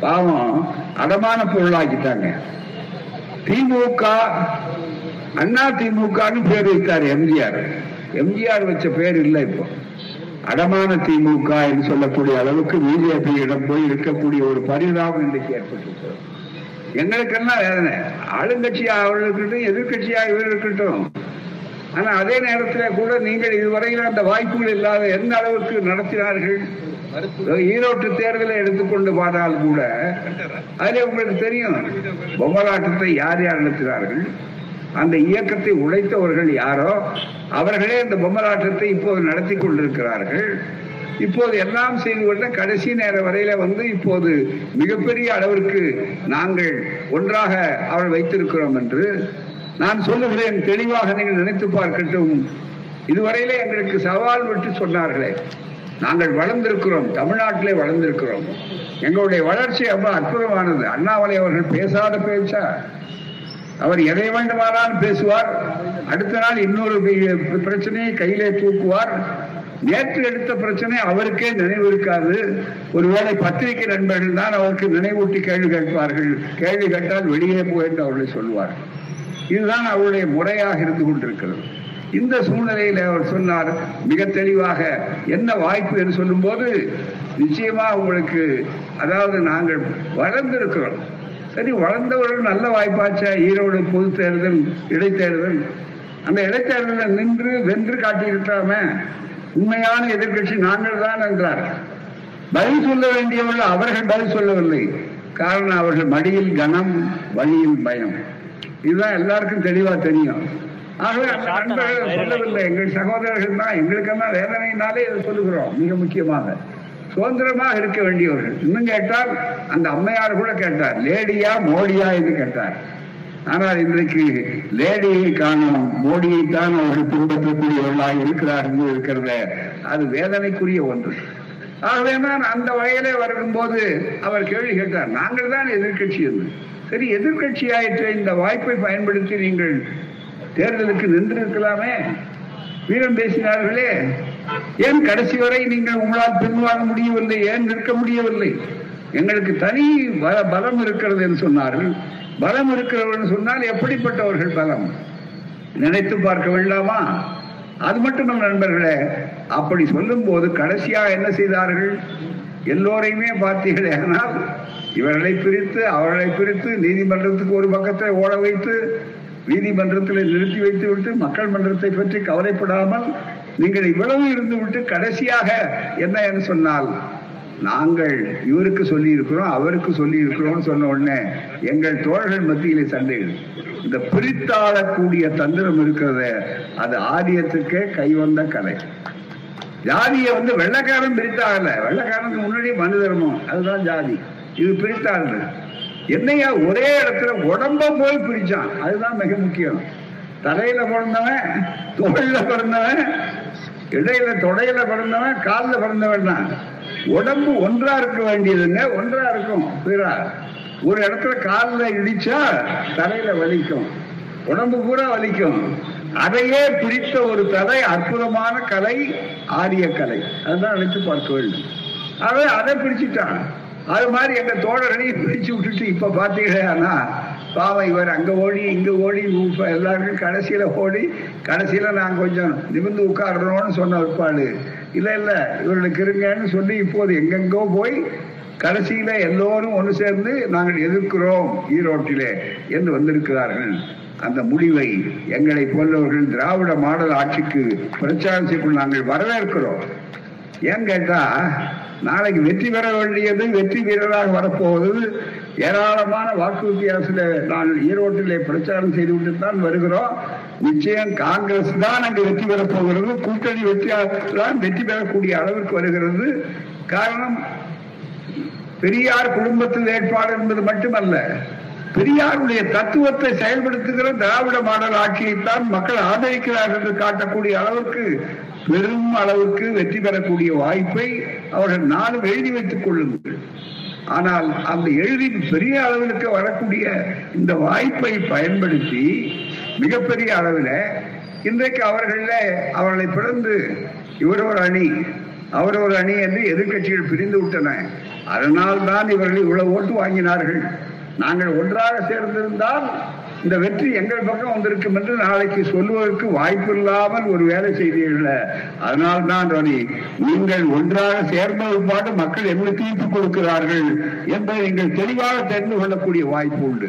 பாவம் அடமான பொருளாக்கிட்டாங்க. திமுக அண்ணா திமுகன்னு பேர் வைத்தார் எம்ஜிஆர். எம்ஜிஆர் வச்ச பேர் இல்லை இப்போ. அடமான திமுக என்று சொல்லக்கூடிய அளவுக்கு பிஜேபியிடம் போய் இருக்கக்கூடிய ஒரு பரிதாபம் இன்றைக்கு ஏற்பட்டிருக்கிறது எங்களுக்கெல்லாம் வேதனை. ஆளுங்கட்சியா அவர்கள் இருக்கட்டும் எதிர்கட்சியா இவர் இருக்கட்டும். ஆனா அதே நேரத்தில் கூட நீங்கள் இதுவரையில் அந்த வாய்ப்புகள் இல்லாத எந்த அளவுக்கு நடத்தினார்கள்? ஈரோட்டு தேர்தலை எடுத்துக்கொண்டு பார்த்தால் கூட அதில் உங்களுக்கு தெரியும் பொம்மலாட்டத்தை யார் யார் நடத்தினார்கள் அந்த இயக்கத்தை உழைத்தவர்கள் யாரோ அவர்களே இந்த பொம்மலாட்டத்தை இப்போது நடத்தி கொண்டிருக்கிறார்கள். இப்போது எல்லாம் செய்து கொண்ட கடைசி நேர வரையில வந்து இப்போது மிகப்பெரிய அளவிற்கு நாங்கள் ஒன்றாக அவள் வைத்திருக்கிறோம் என்று நான் சொல்லுகிறேன் தெளிவாக நீங்கள் நினைத்து பார்க்கட்டும். இதுவரையிலே எங்களுக்கு சவால் விட்டு சொன்னார்களே. நாங்கள் வளர்ந்திருக்கிறோம் தமிழ்நாட்டிலே வளர்ந்திருக்கிறோம். எங்களுடைய வளர்ச்சி அவ்வளவு அற்புதமானது. அண்ணாமலை அவர்கள் பேசாத பேச்சா? அவர் எதை வேண்டுமானாலும் பேசுவார். அடுத்த நாள் இன்னொரு பிரச்சனையை கையிலே தூக்குவார். நேற்று எடுத்த பிரச்சனை அவருக்கே நினைவு இருக்காது. ஒருவேளை பத்திரிகை நண்பர்கள் தான் அவருக்கு நினைவூட்டி கேள்வி கேட்பார்கள். கேள்வி கேட்டால் வெளியே போய் என்று அவர்களை சொல்வார் இதுதான் அவருடைய முறையாக இருந்து கொண்டிருக்கிறது. இந்த சூழ்நிலையில் அவர் சொன்னார் மிக தெளிவாக என்ன வாய்ப்பு? என்று சொல்லும்போது நிச்சயமா உங்களுக்கு அதாவது நாங்கள் வளர்ந்திருக்கிறோம். சரி வளர்ந்தவர்கள் நல்ல வாய்ப்பாச்சா ஈரோடு பொது தேர்தல் இடைத்தேர்தல். அந்த இடைத்தேர்தலில் நின்று வென்று காட்டியிருக்காம உண்மையான எதிர்க்கட்சி நாங்கள் தான் என்றார். பதில் சொல்ல வேண்டியவர்கள் அவர்கள் பதில் சொல்லவில்லை. காரணம் அவர்கள் மடியில் கனம் வழியில் பயம். இதுதான் எல்லாருக்கும் தெளிவா தெரியும். ஆகவே அந்த நண்பர்கள் சொல்லவில்லை. எங்கள் சகோதரர்கள் தான் எங்களுக்கெல்லாம் வேதனையினாலே இதை சொல்லுகிறோம் மிக முக்கியமாக. சுதந்திரமாக இருக்க வேண்டியவர்கள். இன்னும் கேட்டால் அந்த அம்மையார் கூட கேட்டார் லேடியா மோடியா? என்று கேட்டார். ஆனால் இன்றைக்கு லேடியை காணும் மோடியை தான் அவர்கள் பின்பற்றக்கூடியவர்களாக இருக்கிறார்கள் இருக்கிறத அது வேதனைக்குரிய ஒன்று. ஆகவே தான் அந்த வகையிலே வரும்போது அவர் கேள்வி கேட்டார் நாங்கள் தான் எதிர்க்கட்சி என்று. சரி எதிர்க்கட்சி ஆயிற்று இந்த வாய்ப்பை பயன்படுத்தி நீங்கள் தேர்தலுக்கு நின்றிருக்கலாமே. வீரம் பேசினார்களே ஏன் கடைசி வரை நீங்கள் உங்களால் பின்வாங்க முடியவில்லை ஏன் நிற்க முடியவில்லை? எங்களுக்கு தனி பல- பலம் இருக்கிறது என்று சொன்னார்கள். பலம் இருக்கிறவர்கள் சொன்னால் எப்படிப்பட்டவர்கள் பலம்? நினைத்து பார்க்க வேண்டாமா அது மட்டுமல்ல நண்பர்களே அப்படி சொல்லும் போது கடைசியாக என்ன செய்தார்கள்? எல்லோரையுமே பார்த்தீர்களே ஆனால் இவர்களை பிரித்து அவர்களை பிரித்து நீதிமன்றத்துக்கு ஒரு பக்கத்தை ஓட வைத்து நீதிமன்றத்தில் நிறுத்தி வைத்து விட்டு மக்கள் மன்றத்தை பற்றி கவலைப்படாமல் நீங்கள் இவ்வளவு இருந்து விட்டு கடைசியாக என்ன என்று சொன்னால் நாங்கள் இவருக்கு சொல்லி இருக்கிறோம் அவருக்கு சொல்லி இருக்கிறோம் சொன்ன உடனே எங்கள் தோழர்கள் மத்தியிலே சண்டைகள் இந்த பிரித்தாளக்கூடிய தந்திரம் இருக்கிறது அது ஆரியத்துக்கே கைவந்த கலை ஜாதியை வந்து வெள்ளக்காரன் பிரித்தாகல வெள்ளக்காரனுக்கு முன்னாடி மனு தர்மம் அதுதான் ஜாதி. இது பிரித்தாள் என்னையா ஒரே இடத்துல உடம்ப போய் பிடிச்சான். அதுதான் மிக முக்கியம். தலையில பிறந்தவன் தோழில பிறந்தவன் இடையில தொடையில பிறந்தவன் காலில் பிறந்தவன் தான். உடம்பு ஒன்றா இருக்க வேண்டியதுங்க ஒன்றா இருக்கும். புரியா ஒரு இடத்துல காலில் இடிச்சா தலையில வலிக்கும். உடம்பு பூரா வலிக்கும். அதையே பிடித்த ஒரு தலை அற்புதமான கலை ஆரிய கலை. அதுதான் நினைத்து பார்க்க வேண்டும். அவன் அதை பிடிச்சிட்டான். அது மாதிரி எங்க தோழர்களையும் பிரிச்சு விட்டுட்டு இப்ப பாத்தீங்கன்னா பாவம் இவர் அங்க ஓடி இங்க ஓடி எல்லாருக்கும் கடைசியில ஓடி கடைசியில நான் கொஞ்சம் நிமிர்ந்து உட்காடுறோம்னு சொன்ன ஒருப்பாடு இல்ல இல்ல இவர்களுக்கு இருங்கன்னு சொல்லி இப்போது எங்கெங்கோ போய் கடைசியில எல்லோரும் ஒன்று சேர்ந்து நாங்கள் எதிர்க்கிறோம் ஈரோட்டிலே என்று வந்திருக்கிறார்கள். அந்த முடிவை எங்களை போன்றவர்கள் திராவிட மாடல் ஆட்சிக்கு பிரச்சாரம் செய்ய நாங்கள் வரவேற்கிறோம். ஏன் கேட்டா நாளைக்கு வெற்றி பெற வேண்டியது வெற்றி வீரராக வரப்போவது ஏராளமான வாக்கு வித்தியாசத்தில் நான் ஈரோட்டிலே பிரச்சாரம் செய்துவிட்டு தான் வருகிறோம். நிச்சயம் காங்கிரஸ் தான் அங்கு வெற்றி பெறப் போகிறது. கூட்டணி வெற்றியாளர் தான் வெற்றி பெறக்கூடிய அளவிற்கு வருகிறது. காரணம் பெரியார் குடும்பத்தில் ஏற்பாடு என்பது மட்டுமல்ல பெரியாருடைய தத்துவத்தை செயல்படுத்துகிற திராவிட மாடல் ஆட்சியைத்தான் மக்கள் ஆதரிக்கிறார்கள் என்று காட்டக்கூடிய அளவுக்கு பெரும் அளவுக்கு வெற்றி பெறக்கூடிய வாய்ப்பை அவர்கள் நாளும் எழுதி வைத்துக் கொள்ளுங்கள். ஆனால் அந்த எழுதி பெரிய அளவிற்கு வரக்கூடிய இந்த வாய்ப்பை பயன்படுத்தி மிகப்பெரிய அளவில் இன்றைக்கு அவர்கள அவர்களை பிறந்து இவர் ஒரு அணி அவர் ஒரு அணி என்று எதிர்க்கட்சிகள் பிரிந்து விட்டன. அதனால் தான் இவர்கள் இவ்வளவு ஓட்டு வாங்கினார்கள். நாங்கள் ஒன்றாக சேர்ந்திருந்தால் இந்த வெற்றி எங்கள் பக்கம் வந்திருக்கும் என்று நாளைக்கு சொல்வதற்கு வாய்ப்பு இல்லாமல் ஒரு வேலை செய்தீர்கள். அதனால் தான் ரவி நீங்கள் ஒன்றாக சேர்ந்த பாட்டு மக்கள் எவ்வளவு தீர்ப்பு கொடுக்கிறார்கள் என்பதை நீங்கள் தெளிவாக தெரிந்து கொள்ளக்கூடிய வாய்ப்பு உண்டு.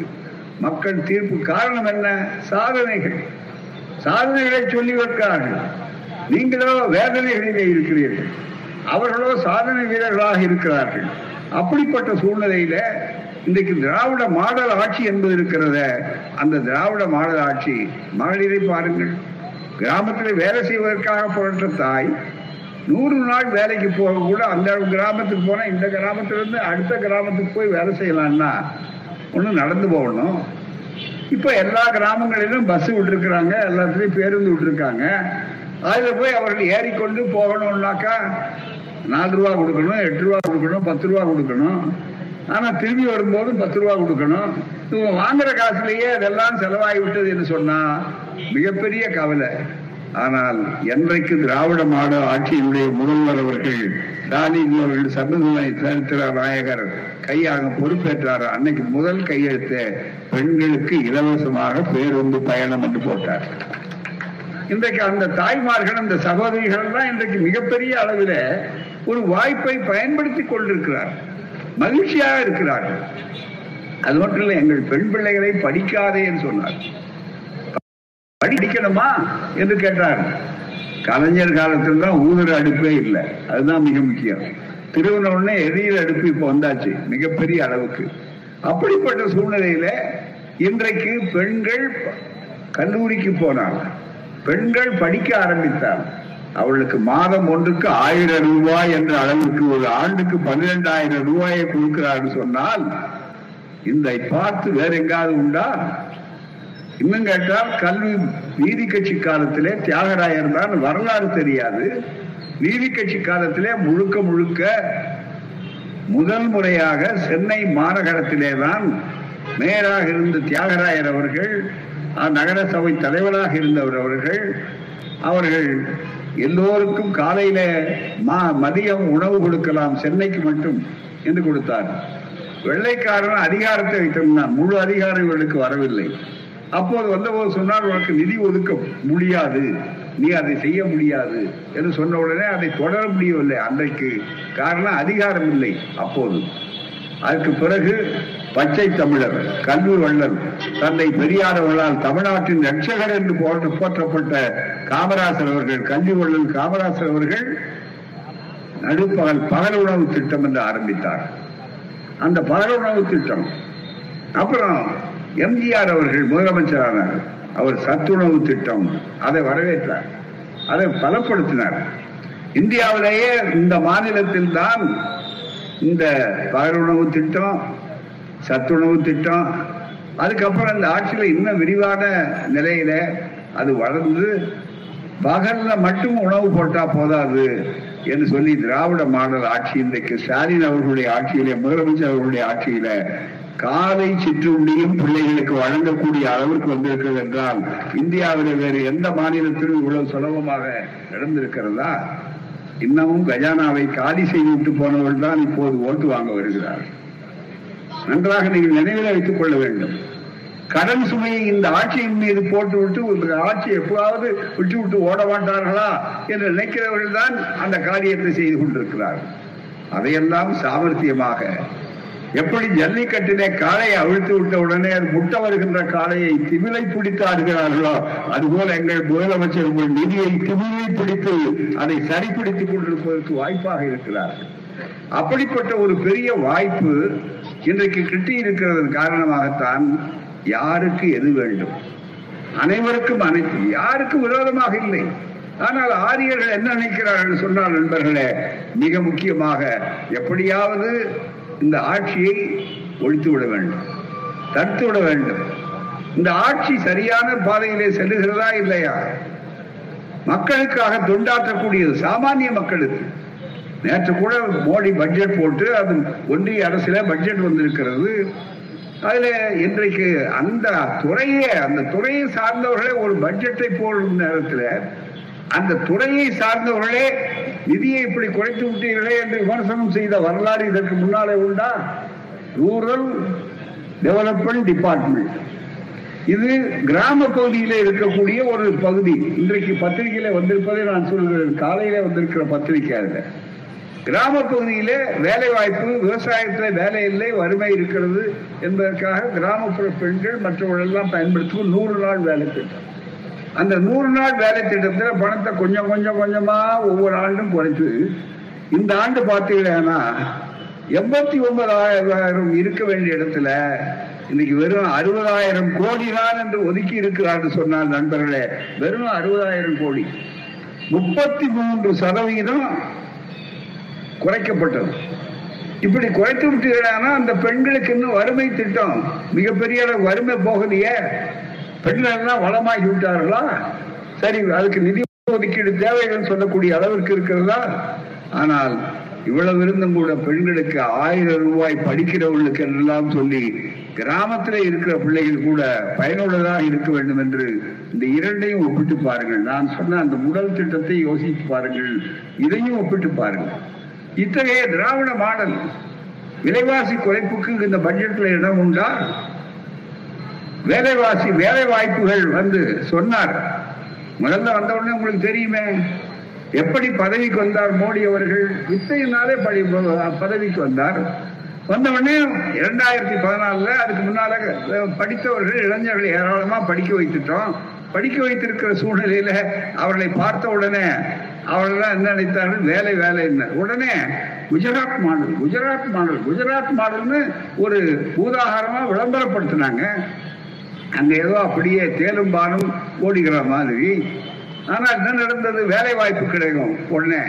மக்கள் தீர்ப்பு காரணம் என்ன? சாதனைகள். சாதனைகளை சொல்லி வைக்கிறார்கள். நீங்களோ வேதனைகளிலே இருக்கிறீர்கள். அவர்களோ சாதனை வீரர்களாக இருக்கிறார்கள். அப்படிப்பட்ட சூழ்நிலையில இன்றைக்கு திராவிட மாடல் ஆட்சி என்பது இருக்கிறத அந்த திராவிட மாடல் ஆட்சி மகளிரை பாருங்கள். கிராமத்தில் வேலை செய்வதற்காக புரட்ட தாய் நூறு நாள் வேலைக்கு போக கூட அந்த கிராமத்துக்கு போனா இந்த கிராமத்திலிருந்து அடுத்த கிராமத்துக்கு போய் வேலை செய்யலாம்னா ஒன்று நடந்து போகணும். இப்ப எல்லா கிராமங்களிலும் பஸ் விட்டுருக்குறாங்க எல்லாத்துலேயும் பேருந்து விட்டுருக்காங்க. அதில் போய் அவர்கள் ஏறிக்கொண்டு போகணும்னாக்கா நாலு ரூபா கொடுக்கணும் எட்டு ரூபா கொடுக்கணும் பத்து ரூபா கொடுக்கணும். ஆனா திரும்பி வரும்போது பத்து ரூபா கொடுக்கணும். இவங்க வாங்குற காசுலயே அதெல்லாம் செலவாகி விட்டது என்று சொன்னா மிகப்பெரிய கவலை. ஆனால் என்றைக்கு திராவிட மாட ஆட்சியினுடைய முதல்வர் அவர்கள் ஸ்டாலின் அவர்கள் சட்டத்துறை சரித்திர நாயகர் கையாக பொறுப்பேற்றார்? அன்னைக்கு முதல் கையெழுத்த பெண்களுக்கு இலவசமாக பேருந்து பயணம் என்று போட்டார். இன்றைக்கு அந்த தாய்மார்கள் அந்த சகோதரிகள் தான் இன்றைக்கு மிகப்பெரிய அளவில் ஒரு வாய்ப்பை பயன்படுத்திக் கொண்டிருக்கிறார் மகிழ்ச்சியாக இருக்கிறார்கள். அது மட்டும் இல்லை எங்கள் பெண் பிள்ளைகளை படிக்காதே என்று சொன்னார். படிக்கணுமா என்று கேட்டார். கலைஞர் காலத்தில் தான் ஊதுற அடுப்பே இல்லை. அதுதான் மிக முக்கியம். திருவண்ணவுடனே எரியிற அடுப்பு இப்ப வந்தாச்சு மிகப்பெரிய அளவுக்கு. அப்படிப்பட்ட சூழ்நிலையில இன்றைக்கு பெண்கள் கல்லூரிக்கு போனாங்க. பெண்கள் படிக்க ஆரம்பித்தார் அவளுக்கு மாதம் ஒன்றுக்கு ஆயிரம் ரூபாய் என்ற அளவுக்கு ஒரு ஆண்டுக்கு பன்னிரெண்டாயிரம் ரூபாயை கொடுக்கிறார்கள் சொன்னால் இந்த பார்த்து வேற எங்காவது உண்டா? இன்னும் கேட்டால் கல்வி நீதி கட்சி காலத்திலே தியாகராயர் தான் வரலாறு தெரியாது. நீதி கட்சி காலத்திலே முழுக்க முழுக்க முதல் முறையாக சென்னை மாநகரத்திலே தான் மேயராக இருந்த தியாகராயர் அவர்கள் நகர சபை தலைவராக இருந்தவர் அவர்கள் அவர்கள் எல்லோருக்கும் காலையில மா மதியம் உணவு கொடுக்கலாம் சென்னைக்கு மட்டும் என்று கொடுத்தார். வெள்ளைக்காரன் அதிகாரத்தை வைத்திருந்தான். முழு அதிகாரம் இவர்களுக்கு வரவில்லை. அப்போது வந்தபோது சொன்னார் உனக்கு நிதி ஒதுக்க முடியாது. நீ அதை செய்ய முடியாது. என்று சொன்ன உடனே அதை தொடர முடியவில்லை. அன்றைக்கு காரணம் அதிகாரம் இல்லை அப்போது. அதுக்கு பிறகு பச்சை தமிழர் கல்வி வள்ளல் தந்தை பெரியாரவர்களால் தமிழ்நாட்டின் ரட்சகர் என்று போற்ற போற்றப்பட்ட காமராசர் அவர்கள் கல்வி வள்ளல் காமராசர் அவர்கள் நடுப்பகல் பகல் உணவு திட்டம் என்று ஆரம்பித்தார். அந்த பகல் உணவு திட்டம் அப்புறம் எம்ஜிஆர் அவர்கள் முதலமைச்சரானார் அவர் சத்துணவு திட்டம் அதை வரவேற்றார். அதை பலப்படுத்தினார். இந்தியாவிலேயே இந்த மாநிலத்தில் தான் இந்த பகலுணவு திட்டம் சத்துணவு திட்டம். அதுக்கப்புறம் அந்த ஆட்சியில இன்னும் விரிவான நிலையில அது வளர்ந்து பகல்ல மட்டும் உணவு போட்டா போதாது என்று சொல்லி திராவிட மாடல் ஆட்சி இன்றைக்கு ஸ்டாலின் அவர்களுடைய ஆட்சியில முதலமைச்சர் அவர்களுடைய ஆட்சியில காலை சிற்றுண்டியும் பிள்ளைகளுக்கு வழங்கக்கூடிய அளவிற்கு வந்திருக்கிறது என்றால் இந்தியாவில் வேறு எந்த மாநிலத்திலும் இவ்வளவு சுலபமாக நடந்திருக்கிறதா? இன்னமும் கஜானாவை காலி செய்துவிட்டு போனவர்கள் தான் இப்போது ஓட்டு வாங்க வருகிறார் நன்றாக நீங்கள் நினைவில் வைத்துக் கொள்ள வேண்டும். கடன் சுமையை இந்த ஆட்சியின் மீது போட்டு விட்டு இந்த ஆட்சி எப்போதாவது விட்டு விட்டு ஓட மாட்டார்களா என்று நினைக்கிறவர்கள் தான் அந்த காரியத்தை செய்து கொண்டிருக்கிறார்கள். அதையெல்லாம் சாமர்த்தியமாக எப்படி ஜல்லிக்கட்டிலே காளையை அவிழ்த்து விட்ட உடனே அது முட்ட வருகின்ற காளையை திமிலை பிடித்து ஆடுகிறார்களோ அதுபோல எங்கள் முதலமைச்சர் உங்கள் நிதியை திமிலை பிடித்து அதை சரிப்பிடித்துக் கொண்டிருப்பதற்கு வாய்ப்பாக இருக்கிறார்கள். அப்படிப்பட்ட ஒரு பெரிய வாய்ப்பு இன்றைக்கு கிட்டி இருக்கிறதன் காரணமாகத்தான் யாருக்கு எது வேண்டும்? அனைவருக்கும் அனைத்து. யாருக்கும் விரோதமாக இல்லை. ஆனால் ஆரியர்கள் என்ன நினைக்கிறார்கள் சொன்னால் நண்பர்களே மிக முக்கியமாக எப்படியாவது இந்த ஆட்சியை ஒழித்து விட வேண்டும். தடுத்து விட வேண்டும். இந்த ஆட்சி சரியான பாதையிலே செல்லுகிறதா இல்லையா? மக்களுக்காக தொண்டாற்றக்கூடியது சாமானிய மக்களுக்கு. நேற்று கூட மோடி பட்ஜெட் போட்டு அது ஒன்றிய அரசுல பட்ஜெட் வந்திருக்கிறது. அதுல இன்றைக்கு அந்த துறையே அந்த துறையை சார்ந்தவர்களே ஒரு பட்ஜெட்டை போடும் நேரத்தில் அந்த துறையை சார்ந்தவர்களே நிதியை இப்படி குறைத்து விட்டீர்களே என்று விமர்சனம் செய்த வரலாறு இதற்கு முன்னாலே உண்டா? Rural development department. இது கிராம பகுதியில இருக்கக்கூடிய ஒரு பகுதி. இன்றைக்கு பத்திரிகையில வந்திருப்பதை நான் சொல்கிறேன். காலையில வந்திருக்கிற பத்திரிகை அதுல. கிராம பகுதியிலே வேலை வாய்ப்பு விவசாயத்துல வேலை இல்லை வறுமை இருக்கிறது என்பதற்காக கிராமப்புற பெண்கள் மற்றவர்கள் எல்லாம் பயன்படுத்தும் நூறு நாள் வேலை திட்டம். அந்த நூறு நாள் வேலை திட்டத்துல பணத்தை கொஞ்சம் கொஞ்சம் கொஞ்சமா ஒவ்வொரு ஆண்டும் குறைத்து இந்த ஆண்டு பார்த்தீங்கன்னா எண்பத்தி ஒன்பதாயிரம் இருக்க வேண்டிய இடத்துல இன்னைக்கு வெறும் அறுபதாயிரம் கோடி தான் என்று ஒதுக்கி இருக்கிறார்கள் சொன்னால் நண்பர்களே வெறும் அறுபதாயிரம் கோடி. முப்பத்தி மூன்று சதவிகிதம் குறைக்கப்பட்டது. இப்படி குறைத்து விட்டீங்கன்னா அந்த பெண்களுக்கு இன்னும் வறுமை திட்டம் மிகப்பெரிய அளவு வறுமை போகலையே. பெண்கள் வளமாகி விட்டார்களா? சரி அதுக்கு நிதி ஒதுக்கீடு தேவைகள் சொல்லக்கூடிய அளவிற்கு இருக்கிறதா? ஆனால் இவ்வளவு இருந்தும் கூட பெண்களுக்கு ஆயிரம் ரூபாய் படிக்கிறவர்களுக்கு எல்லாம் சொல்லி கிராமத்தில் இருக்கிற பிள்ளைகள் கூட பயனுள்ளதாக இருக்க வேண்டும் என்று இந்த இரண்டையும் ஒப்பிட்டு பாருங்கள். நான் சொன்ன அந்த முதல் திட்டத்தை யோசித்து பாருங்கள். இதையும் ஒப்பிட்டு பாருங்கள். இத்தகைய திராவிட மாடல் விலைவாசி குறைப்புக்கு இந்த பட்ஜெட்ல இடம் உண்டா? வேலைவாசி வேலை வாய்ப்புகள் வந்து சொன்னார். முதல்ல வந்த உடனே உங்களுக்கு தெரியுமே எப்படி பதவிக்கு வந்தார் மோடி அவர்கள்? வித்தையினாலே படி பதவிக்கு வந்தார். வந்த உடனே இரண்டாயிரத்தி பதினாலுல அதுக்கு முன்னால படித்தவர்கள் இளைஞர்களை ஏராளமா படிக்க வைத்துட்டோம். படிக்க வைத்திருக்கிற சூழ்நிலையில அவர்களை பார்த்த உடனே அவர்கள் என்ன நினைத்தார்கள்? வேலை வேலை என்ன? உடனே குஜராத் மாடல் குஜராத் மாடல் குஜராத் மாடல்னு ஒரு பூதாகாரமா விளம்பரப்படுத்தினாங்க. அங்க ஏதோ அப்படியே தேலும் பாலும் ஓடுகிற மாதிரி. ஆனா என்ன நடந்தது? வேலை வாய்ப்பு கிடைக்கும் உடனே.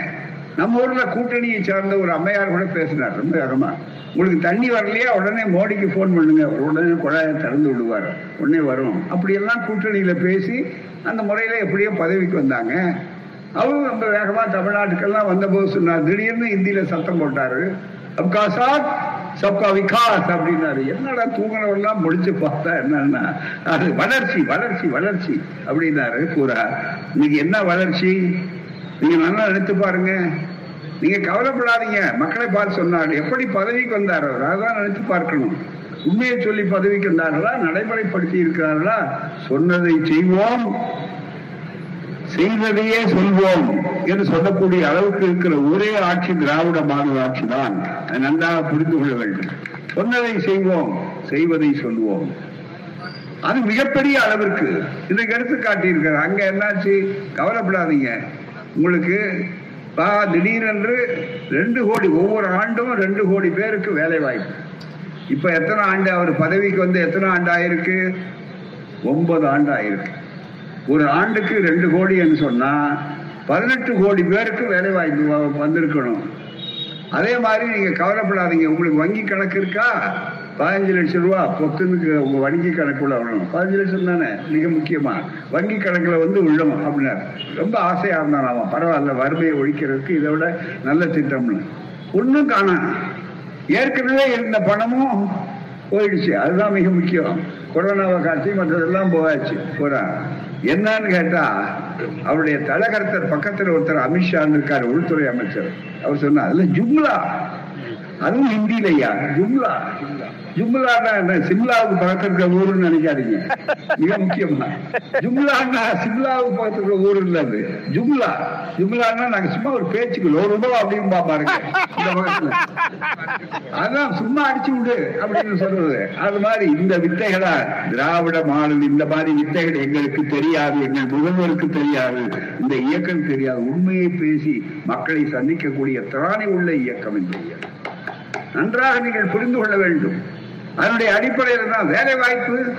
நம்ம ஊர்ல கூட்டணியை சார்ந்த ஒரு அம்மையார் கூட பேசினார் ரொம்ப வேகமா. உங்களுக்கு தண்ணி வரலையா? உடனே மோடிக்கு போன் பண்ணுங்க. உடனே குழாயை திறந்து விடுவார். உடனே வரும். அப்படியெல்லாம் கூட்டணியில பேசி அந்த முறையில எப்படியோ பதவிக்கு வந்தாங்க. அவரும் ரொம்ப வேகமா தமிழ்நாட்டுக்கெல்லாம் வந்தபோது சொன்னார் திடீர்னு இந்தியில சத்தம் போட்டாரு. அப்கா சாத் சப்கா விகாஸ் அப்படின்னாரு. என்னடா தூங்கினவெல்லாம் முடிச்சு பார்த்தா என்னன்னா அது வளர்ச்சி வளர்ச்சி வளர்ச்சி அப்படின்னாரு பூரா இன்னைக்கு என்ன வளர்ச்சி? நீங்க நல்லா நினைத்து பாருங்க. நீங்க கவலைப்படாதீங்க. மக்களை பார்த்து சொன்னார். எப்படி பதவிக்கு வந்தார் அவர்? அதான் நினைத்து பார்க்கணும். உண்மையை சொல்லி பதவிக்கு வந்தார்களா? நடைமுறைப்படுத்தி இருக்கிறார்களா? சொன்னதை செய்வோம். செய்வதையே சொல்வோம் என்று சொல்லக்கூடிய அளவுக்கு இருக்கிற ஒரே ஆட்சி திராவிட மாநில ஆட்சி தான். நன்றாக புரிந்து கொள்ள வேண்டும். சொன்னதை செய்வோம் செய்வதை சொல்வோம். அது மிகப்பெரிய அளவிற்கு. இன்றைக்கு எடுத்து காட்டியிருக்காரு அங்க என்னாச்சு? கவலைப்படாதீங்க. உங்களுக்கு பா திடீரென்று ரெண்டு கோடி ஒவ்வொரு ஆண்டும் ரெண்டு கோடி பேருக்கு வேலை வாய்ப்பு இப்ப எத்தனை ஆண்டு? அவர் பதவிக்கு வந்து எத்தனை ஆண்டு ஆயிருக்கு ஒன்பது ஆண்டு ஆயிருக்கு ஒரு ஆண்டுக்கு ரெண்டு கோடின்னு சொன்னா பதினெட்டு கோடி பேருக்கு வேலை வாய்ப்பு வந்திருக்கணும். அதே மாதிரி நீங்க கவலைப்படாதீங்க. உங்களுக்கு வங்கி கணக்கு இருக்கா? பதினஞ்சு லட்சம் ரூபா பொத்துனுக்கு உங்க வங்கி கணக்குள்ள வரணும். பதினஞ்சு லட்சம் தானே? மிக முக்கியமா. வங்கி கணக்குல வந்து விழணும் அப்படின்னாரு. ரொம்ப ஆசையா இருந்தான் அவன். பரவாயில்ல வறுமையை ஒழிக்கிறதுக்கு இதை விட நல்ல திட்டம்னு. ஒன்றும் காணாம் ஏற்கனவே இருந்த பணமும் போயிடுச்சு. அதுதான் மிக முக்கியம். கொரோனாவை காட்சி மற்றதெல்லாம் போயாச்சு. போறா. என்னன்னு கேட்டா அவருடைய தலகர்த்தர் பக்கத்துல ஒருத்தர் அமித்ஷான்னு இருக்காரு உள்துறை அமைச்சர். அவர் சொன்னார் அதுல ஜும்லா. அதுவும் ஹிந்திலையா ஜும்லா ஜும்லா. ஜும்லான்னா என்ன? சிம்லாவுக்கு பக்கத்துல இருக்கிற ஊருன்னு நினைக்காதீங்க. மிக முக்கியமா ஜும்லான்னா சிம்லாவுக்கு பக்கத்துல இருக்கிற ஊர் இல்ல அது. ஜும்லா. ஜும்லான்னா நாங்க சும்மா ஒரு பேச்சுக்கு ஒரு ரூபா அப்படின்னு பாருங்க. இந்த பக்கத்துல அதான் சும்மா அடிச்சு விடு அப்படின்னு சொல்றது. அது மாதிரி இந்த வித்தைகளா? திராவிட மாடல் இந்த மாதிரி வித்தைகள் எங்களுக்கு தெரியாது எங்கள் முதல்வருக்கு தெரியாது இந்த இயக்கம் தெரியாது. உண்மையை பேசி மக்களை சந்திக்கக்கூடிய திராணி உள்ள இயக்கம் என்று. நன்றாக நீங்கள் புரிந்து கொள்ள வேண்டும். அதனுடைய அடிப்படையில் தான் வேலை வாய்ப்பு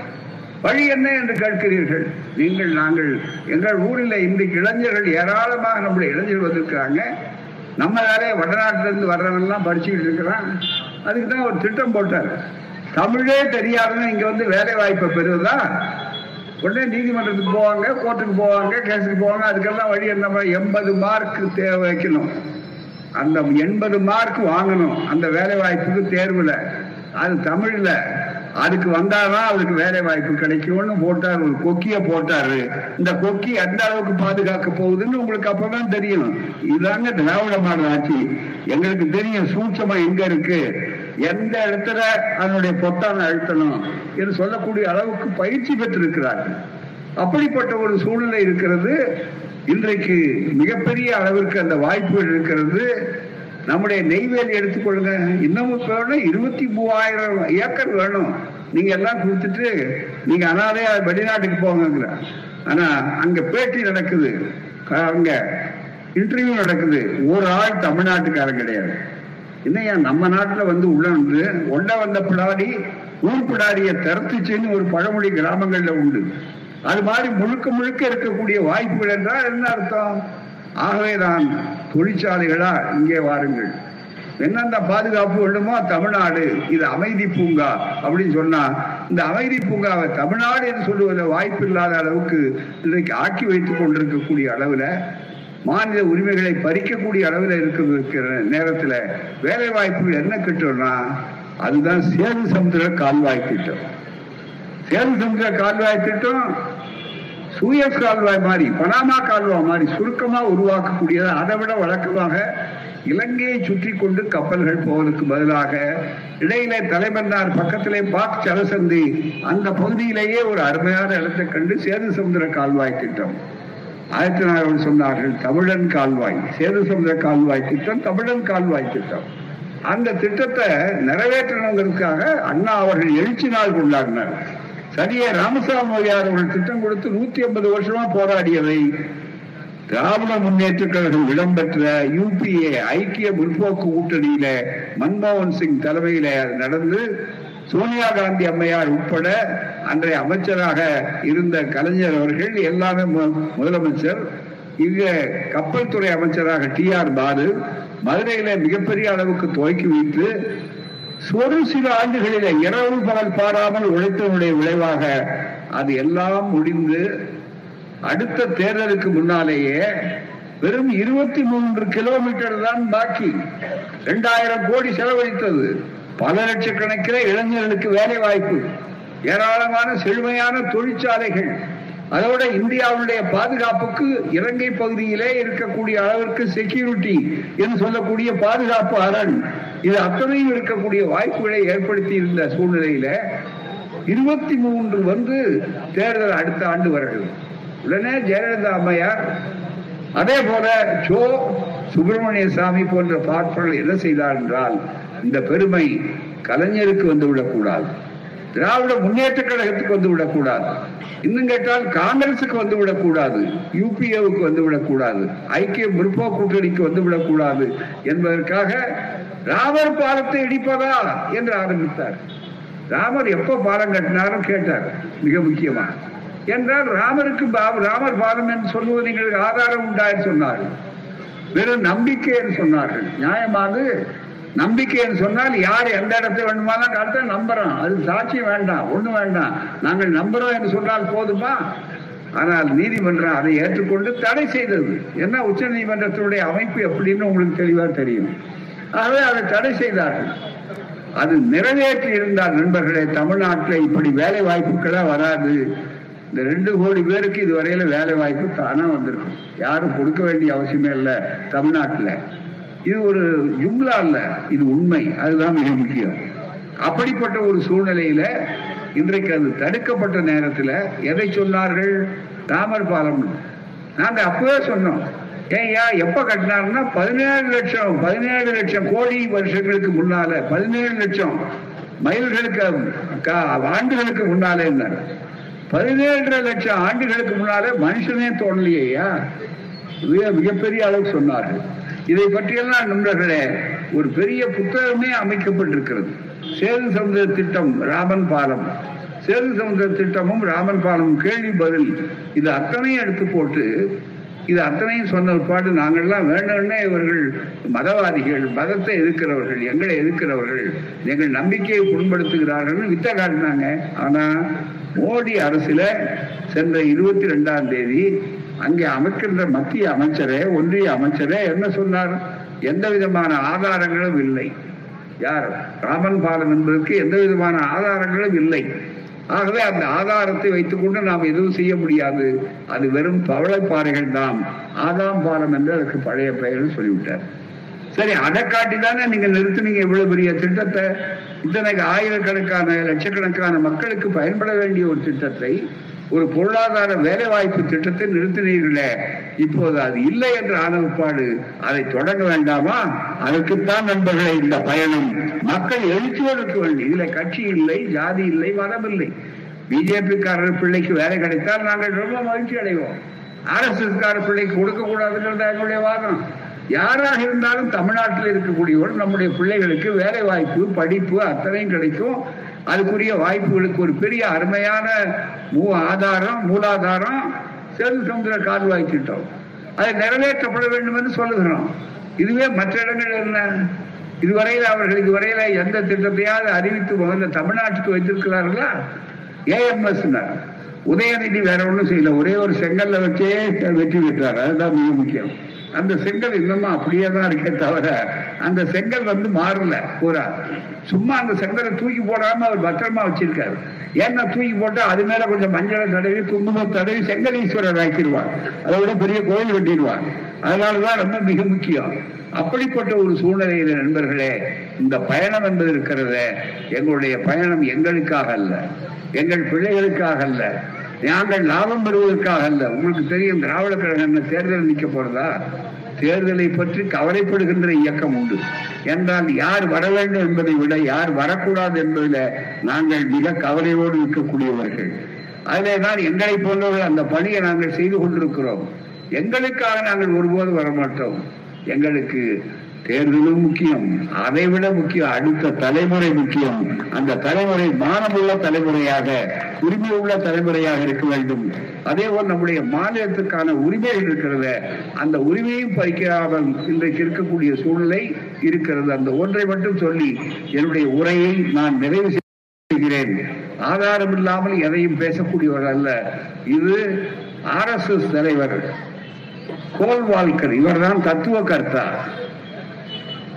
வழி என்ன என்று கேட்கிறீர்கள்? நீங்கள் நாங்கள் எங்கள் ஊரில் இன்றைக்கு இளைஞர்கள் ஏராளமாக நம்முடைய இளைஞர்கள் வந்திருக்கிறாங்க நம்ம வேலையை வடநாட்டிலிருந்து வர்றவன்லாம் படிச்சுக்கிட்டு இருக்கிறான். அதுக்கு தான் ஒரு திட்டம் போட்டார். தமிழே தெரியாதுன்னு இங்க வந்து வேலை வாய்ப்பை பெறுவதா? உடனே நீதிமன்றத்துக்கு போவாங்க கோர்ட்டுக்கு போவாங்க கேஸுக்கு போவாங்க. அதுக்கெல்லாம் வழி என்ன? எண்பது மார்க் தேவை வைக்கணும். அந்த எண்பது மார்க் வாங்கணும். அந்த வேலை வாய்ப்புக்கு தேர்வுல. அது தமிழ்ல. அதுக்கு வந்தாதான் அவருக்கு வேலை வாய்ப்பு கிடைக்கும்னு போட்டார் ஒரு கொக்கிய போட்டாரு. இந்த கொக்கி எந்த அளவுக்கு பாதுகாக்க போகுதுன்னு உங்களுக்கு அப்பதான் தெரியும் இதாங்க திராவிட மாடல் ஆட்சி. எங்களுக்கு தெரியும் சூட்சமா எங்க இருக்கு. எந்த இடத்துல அதனுடைய பொத்தான அழுத்தணும் என்று சொல்லக்கூடிய அளவுக்கு பயிற்சி பெற்றிருக்கிறார்கள் அப்படிப்பட்ட ஒரு சூழ்நிலை இருக்கிறது. இன்றைக்கு மிகப்பெரிய அளவிற்கு அந்த வாய்ப்புகள் இருக்கிறது. நம்முடைய நெய்வேலி எடுத்துக்கொள்ளுங்க இன்னமும் வேணும் இருபத்தி மூவாயிரம் ஏக்கர் வேணும். நீங்க எல்லாம் கொடுத்துட்டு நீங்க அனாதையா வெளிநாட்டுக்கு போங்கிற ஆனா அங்க பேட்டி நடக்குது. அங்க இன்டர்வியூ நடக்குது. ஒரு ஆள் தமிழ்நாட்டுக்காரன் கிடையாது. என்னையா நம்ம நாட்டுல வந்து உள்ள வந்து ஒண்ட வந்த பிடாரி ஊர் பிடாரிய திறத்துச்சுன்னு ஒரு பழமொழி கிராமங்கள்ல உண்டு. அது மாதிரி முழுக்க முழுக்க இருக்கக்கூடிய வாய்ப்புகள் என்றால் என்ன அர்த்தம்? ஆகவேதான் தொழிற்சாலைகளா இங்கே வாருங்கள். என்னென்ன பாதுகாப்பு வேண்டுமோ தமிழ்நாடு இது அமைதி பூங்கா அப்படின்னு சொன்னா இந்த அமைதி பூங்காவை தமிழ்நாடு என்று சொல்லுவதில் வாய்ப்பு இல்லாத அளவுக்கு இன்றைக்கு ஆக்கி வைத்துக் கொண்டிருக்கக்கூடிய அளவுல மாநில உரிமைகளை பறிக்கக்கூடிய அளவில் இருக்கிற நேரத்தில் வேலை வாய்ப்புகள் என்ன கிட்டோம்னா அதுதான் சேது சமுதிர கால்வாய் திட்டம். சேது சமுதிர கால்வாய் திட்டம் சூயஸ் கால்வாய் மாதிரி பனாமா கால்வாய் மாதிரி சுருக்கமா உருவாக்கக்கூடியது அதை விட வழக்கமாக இலங்கையை சுற்றி கொண்டு கப்பல்கள் போவதற்கு பதிலாக இடையிலே தலைமன்னார் பக்கத்திலே பாக் சரசந்தி அந்த பகுதியிலேயே ஒரு அருமையான இடத்தை கண்டு சேது சமுதிர கால்வாய் திட்டம். ஆயிரத்தி நாயகன் சொன்னார்கள் தமிழன் கால்வாய் சேது சமுதிர கால்வாய் திட்டம் தமிழன் கால்வாய் திட்டம். அந்த திட்டத்தை நிறைவேற்றணுங்கிறதுக்காக அண்ணா அவர்கள் எழுச்சி நாள் கொண்டாடினார் சரியே ராமசாமி ஐயார் அவர்கள் திட்டம் கொடுத்து நூத்தி ஐம்பது வருஷமா போராடியவை திராவிட முன்னேற்ற கழகம் இடம்பெற்ற யூபிஏ ஐக்கிய முற்போக்கு கூட்டணியில மன்மோகன் சிங் தலைமையில நடந்து சோனியா காந்தி அம்மையார் உட்பட அன்றைய அமைச்சராக இருந்த கலைஞர் அவர்கள் எல்லாமே முதலமைச்சர் இங்க கப்பல் துறை அமைச்சராக டி ஆர் பாலு மதுரையில மிகப்பெரிய அளவுக்கு துவக்கி வைத்து ஒரு சில ஆண்டுகளில இரவு பகல் பாராமல் உழைத்தவனுடைய விளைவாக அது எல்லாம் முடிந்து அடுத்த தேர்தலுக்கு முன்னாலேயே வெறும் இருபத்தி மூன்று கிலோமீட்டர் தான் பாக்கி. இரண்டாயிரம் கோடி செலவழித்தது. பல லட்சக்கணக்கில் இளைஞர்களுக்கு வேலை வாய்ப்பு ஏராளமான செழுமையான தொழிற்சாலைகள். அதோட இந்தியாவுடைய பாதுகாப்புக்கு இலங்கை பகுதியிலே இருக்கக்கூடிய அளவிற்கு செக்யூரிட்டி என்று சொல்லக்கூடிய பாதுகாப்பு அரண். இது அத்தனையும் இருக்கக்கூடிய வாய்ப்புகளை ஏற்படுத்தி இருந்த சூழ்நிலையில இருபத்தி மூன்று வந்து தேர்தல் அடுத்த ஆண்டு வருகிறது. உடனே ஜெயலலிதா அம்மையார் அதே போல சோ சுப்பிரமணிய சாமி போன்ற பார்ப்பர்கள் என்ன செய்தார் என்றால் இந்த பெருமை கலைஞருக்கு வந்து விடக்கூடாது. திராவிட முன்னேற்ற கழகத்துக்கு வந்து விடக்கூடாது இன்னும் கேட்டால் காங்கிரசுக்கு வந்து விடக்கூடாது யூபிஏவுக்கு வந்து விடக்கூடாது ஐக்கிய முற்போ கூட்டணிக்கு வந்து விடக்கூடாது என்பதற்காக ராமர் பாலத்தை இடிப்பதா என்று ஆரம்பித்தார். ராமர் எப்ப பாலம் கட்டினாரும் கேட்டார் மிக முக்கியமா என்றால் ராமருக்கு ராமர் பாலம் என்று சொல்லுவது எங்களுக்கு ஆதாரம் உண்டாய் சொன்னார்கள். வெறும் நம்பிக்கை என்று சொன்னார்கள். நியாயமாக நம்பிக்கைன்னு சொன்னால் யார் எந்த இடத்தை வேண்டுமானாலும் காட்ட நம்புறோம். அது சாட்சியம் வேண்டாம் ஒண்ணு வேண்டாம். நாங்கள் நம்புறோம் என்று சொன்னால் போதுமா? ஆனால் நீதிமன்றம் அதை ஏற்றுக்கொண்டு தடை செய்தது. என்ன? உச்ச நீதிமன்றத்தினுடைய அமைப்பு எப்படின்னு உங்களுக்கு தெளிவா தெரியும். ஆகவே அதை தடை செய்தார்கள். அது நிறைவேற்றி இருந்தால் நண்பர்களே. தமிழ்நாட்டில் இப்படி வேலை வாய்ப்புகளா வராது. இந்த ரெண்டு கோடி பேருக்கு இதுவரையில வேலை வாய்ப்பு தானா வந்திருக்கும் யாரும் கொடுக்க வேண்டிய அவசியமே இல்லை தமிழ்நாட்டில். இது ஒரு ஜும்லா அல்ல இது உண்மை அதுதான் மிக முக்கியம். அப்படிப்பட்ட ஒரு சூழ்நிலையில இன்றைக்கு அது தடுக்கப்பட்ட நேரத்தில் எதை சொன்னார்கள்? ராமர் பாலம். நாங்க அப்பவே சொன்னோம். ஏய்யா எப்ப கட்டினாருன்னா பதினேழு லட்சம் பதினேழு லட்சம் கோடி வருஷங்களுக்கு முன்னால பதினேழு லட்சம் மைல்களுக்கு ஆண்டுகளுக்கு முன்னாலே இருந்தார். பதினேழரை லட்சம் ஆண்டுகளுக்கு முன்னாலே மனுஷனே தோணலையா மிகப்பெரிய அளவு சொன்னார்கள். இதை பற்றியெல்லாம் நண்பர்களே ஒரு பெரிய புத்தகமே அமைக்கப்பட்டிருக்கிறது. சேது சமுதிர திட்டம் ராமன் பாலம். சேது சமுதிர திட்டமும் ராமன் பாலமும் கேள்வி பதில். இது அத்தனையும் எடுத்து போட்டு இது அத்தனையும் சொன்ன பாடு நாங்கள்லாம் வேணும்னே இவர்கள் மதவாதிகள் மதத்தை எதிர்க்கிறவர்கள் எங்களை எதிர்க்கிறவர்கள் எங்கள் நம்பிக்கையை புண்படுத்துகிறார்கள் வித்த காட்டினாங்க. ஆனா மோடி அரசுல சென்ற இருபத்தி ரெண்டாம் தேதி அங்கே அமைக்கின்ற மத்திய அமைச்சரே ஒன்றிய அமைச்சரே என்ன சொன்னார்? எந்த விதமான ஆதாரங்களும் இல்லை. யார்? ராமன் பாலம் என்பதற்கு எந்த விதமான ஆதாரங்களும் இல்லை. ஆகவே அந்த ஆதாரத்தை வைத்துக்கொண்டு நாம் எதுவும் செய்ய முடியாது. அது வெறும் பவளப்பாறைகள் தான் ஆதாம் பாலம் என்று அதற்கு பழைய பெயர் சொல்லிவிட்டார். சரி அதை காட்டி தானே நீங்க நிறுத்துனீங்க இவ்வளவு பெரிய திட்டத்தை? இத்தனைக்கு ஆயிரக்கணக்கான லட்சக்கணக்கான மக்களுக்கு பயன்பட வேண்டிய ஒரு திட்டத்தை ஒரு பொருளாதார வேலை வாய்ப்பு திட்டத்தை நிறுத்தினீர்களே இப்போது அது இல்லை என்ற ஆணவப்பாடு அதை தொடங்க வேண்டாமா? அதற்குத்தான் நண்பர்களே இந்த பயணம். மக்கள் எழுச்சுவதற்கு இருக்க வேண்டும் இதுல கட்சி இல்லை ஜாதி இல்லை மதம் இல்லை. பிஜேபிக்காரர் பிள்ளைக்கு வேலை கிடைத்தால் நாங்கள் ரொம்ப மகிழ்ச்சி அடைவோம். ஆர்எஸ்எஸ் கார பிள்ளைக்கு கொடுக்க கூடாதுங்கிறது எங்களுடைய வாதம். யாராக இருந்தாலும் தமிழ்நாட்டில் இருக்கக்கூடியவர் நம்முடைய பிள்ளைகளுக்கு வேலை வாய்ப்பு படிப்பு அத்தனையும் கிடைக்கும். அதுக்குரிய வாய்ப்புகளுக்கு ஒரு பெரிய அருமையான மூ ஆதாரம் மூலாதாரம் சேது சமுதிர கால்வாய் திட்டம். அது நிறைவேற்றப்பட வேண்டும் என்று சொல்லுகிறோம். இதுவே மற்ற இடங்கள் என்ன? இதுவரையில் அவர்கள் இதுவரையில எந்த திட்டத்தையாவது அறிவித்து முதல்ல தமிழ்நாட்டுக்கு வைத்திருக்கிறார்களா? ஏஎம்எஸ் உதயநிதி வேற ஒன்றும் செய்யல. ஒரே ஒரு செங்கல்ல வச்சே வெற்றி பெற்றார். அதுதான் மிக முக்கியம். அந்த செங்கல் இன்னமும் அப்படியே தான் இருக்கே தவிர அந்த செங்கல் வந்து மாறல. பூரா சும்மா அந்த செங்கலை தூக்கி போடாம அவர் பத்திரமா வச்சிருக்காரு. ஏன்னா தூக்கி போட்டா அது மேல கொஞ்சம் மஞ்சளை தடவி குங்குமம் தடவி செங்கலீஸ்வரர் ஆக்கிடுவார். அதை விட பெரிய கோயில் கட்டிடுவார். அதனாலதான் ரொம்ப மிக முக்கியம். அப்படிப்பட்ட ஒரு சூழ்நிலையில நண்பர்களே இந்த பயணம் என்பது இருக்கிறத. எங்களுடைய பயணம் எங்களுக்காக அல்ல. எங்கள் பிள்ளைகளுக்காக அல்ல. நாங்கள் லாபம் பெறுவதற்காக அல்ல. உங்களுக்கு தெரியும் திராவிட கழகம் என்ன தேர்தல் நிற்க போறதா? தேர்தலை பற்றி கவலைப்படுகின்ற இயக்கம் உண்டு. என்றால் யார் வர வேண்டும் என்பதை விட யார் வரக்கூடாது என்பதில் நாங்கள் மிக கவலையோடு இருக்கக்கூடியவர்கள். அதிலே தான் எங்களை போன்றவர்கள் அந்த பணியை நாங்கள் செய்து கொண்டிருக்கிறோம். எங்களுக்காக நாங்கள் ஒருபோது வரமாட்டோம். எங்களுக்கு தேர்தலும் முக்கியம். அதை விட முக்கியம் அடுத்த தலைமுறை முக்கியம். அந்த தலைமுறை மானமுள்ள தலைமுறையாக உரிமை உள்ள தலைமுறையாக இருக்க வேண்டும். அதே போல் நம்முடைய மாநிலத்துக்கான உரிமைகள் இருக்கிறது அந்த உரிமையும் பறிக்காமல் இன்றைக்கு இருக்கக்கூடிய சூழ்நிலை இருக்கிறது. அந்த ஒன்றை மட்டும் சொல்லி என்னுடைய உரையை நான் நிறைவு செய்கிறேன். ஆதாரம் இல்லாமல் எதையும் பேசக்கூடியவர் அல்ல. இது ஆர் எஸ் எஸ் தலைவர் கோல்வால்கர். இவர்தான் தத்துவ கர்த்தா.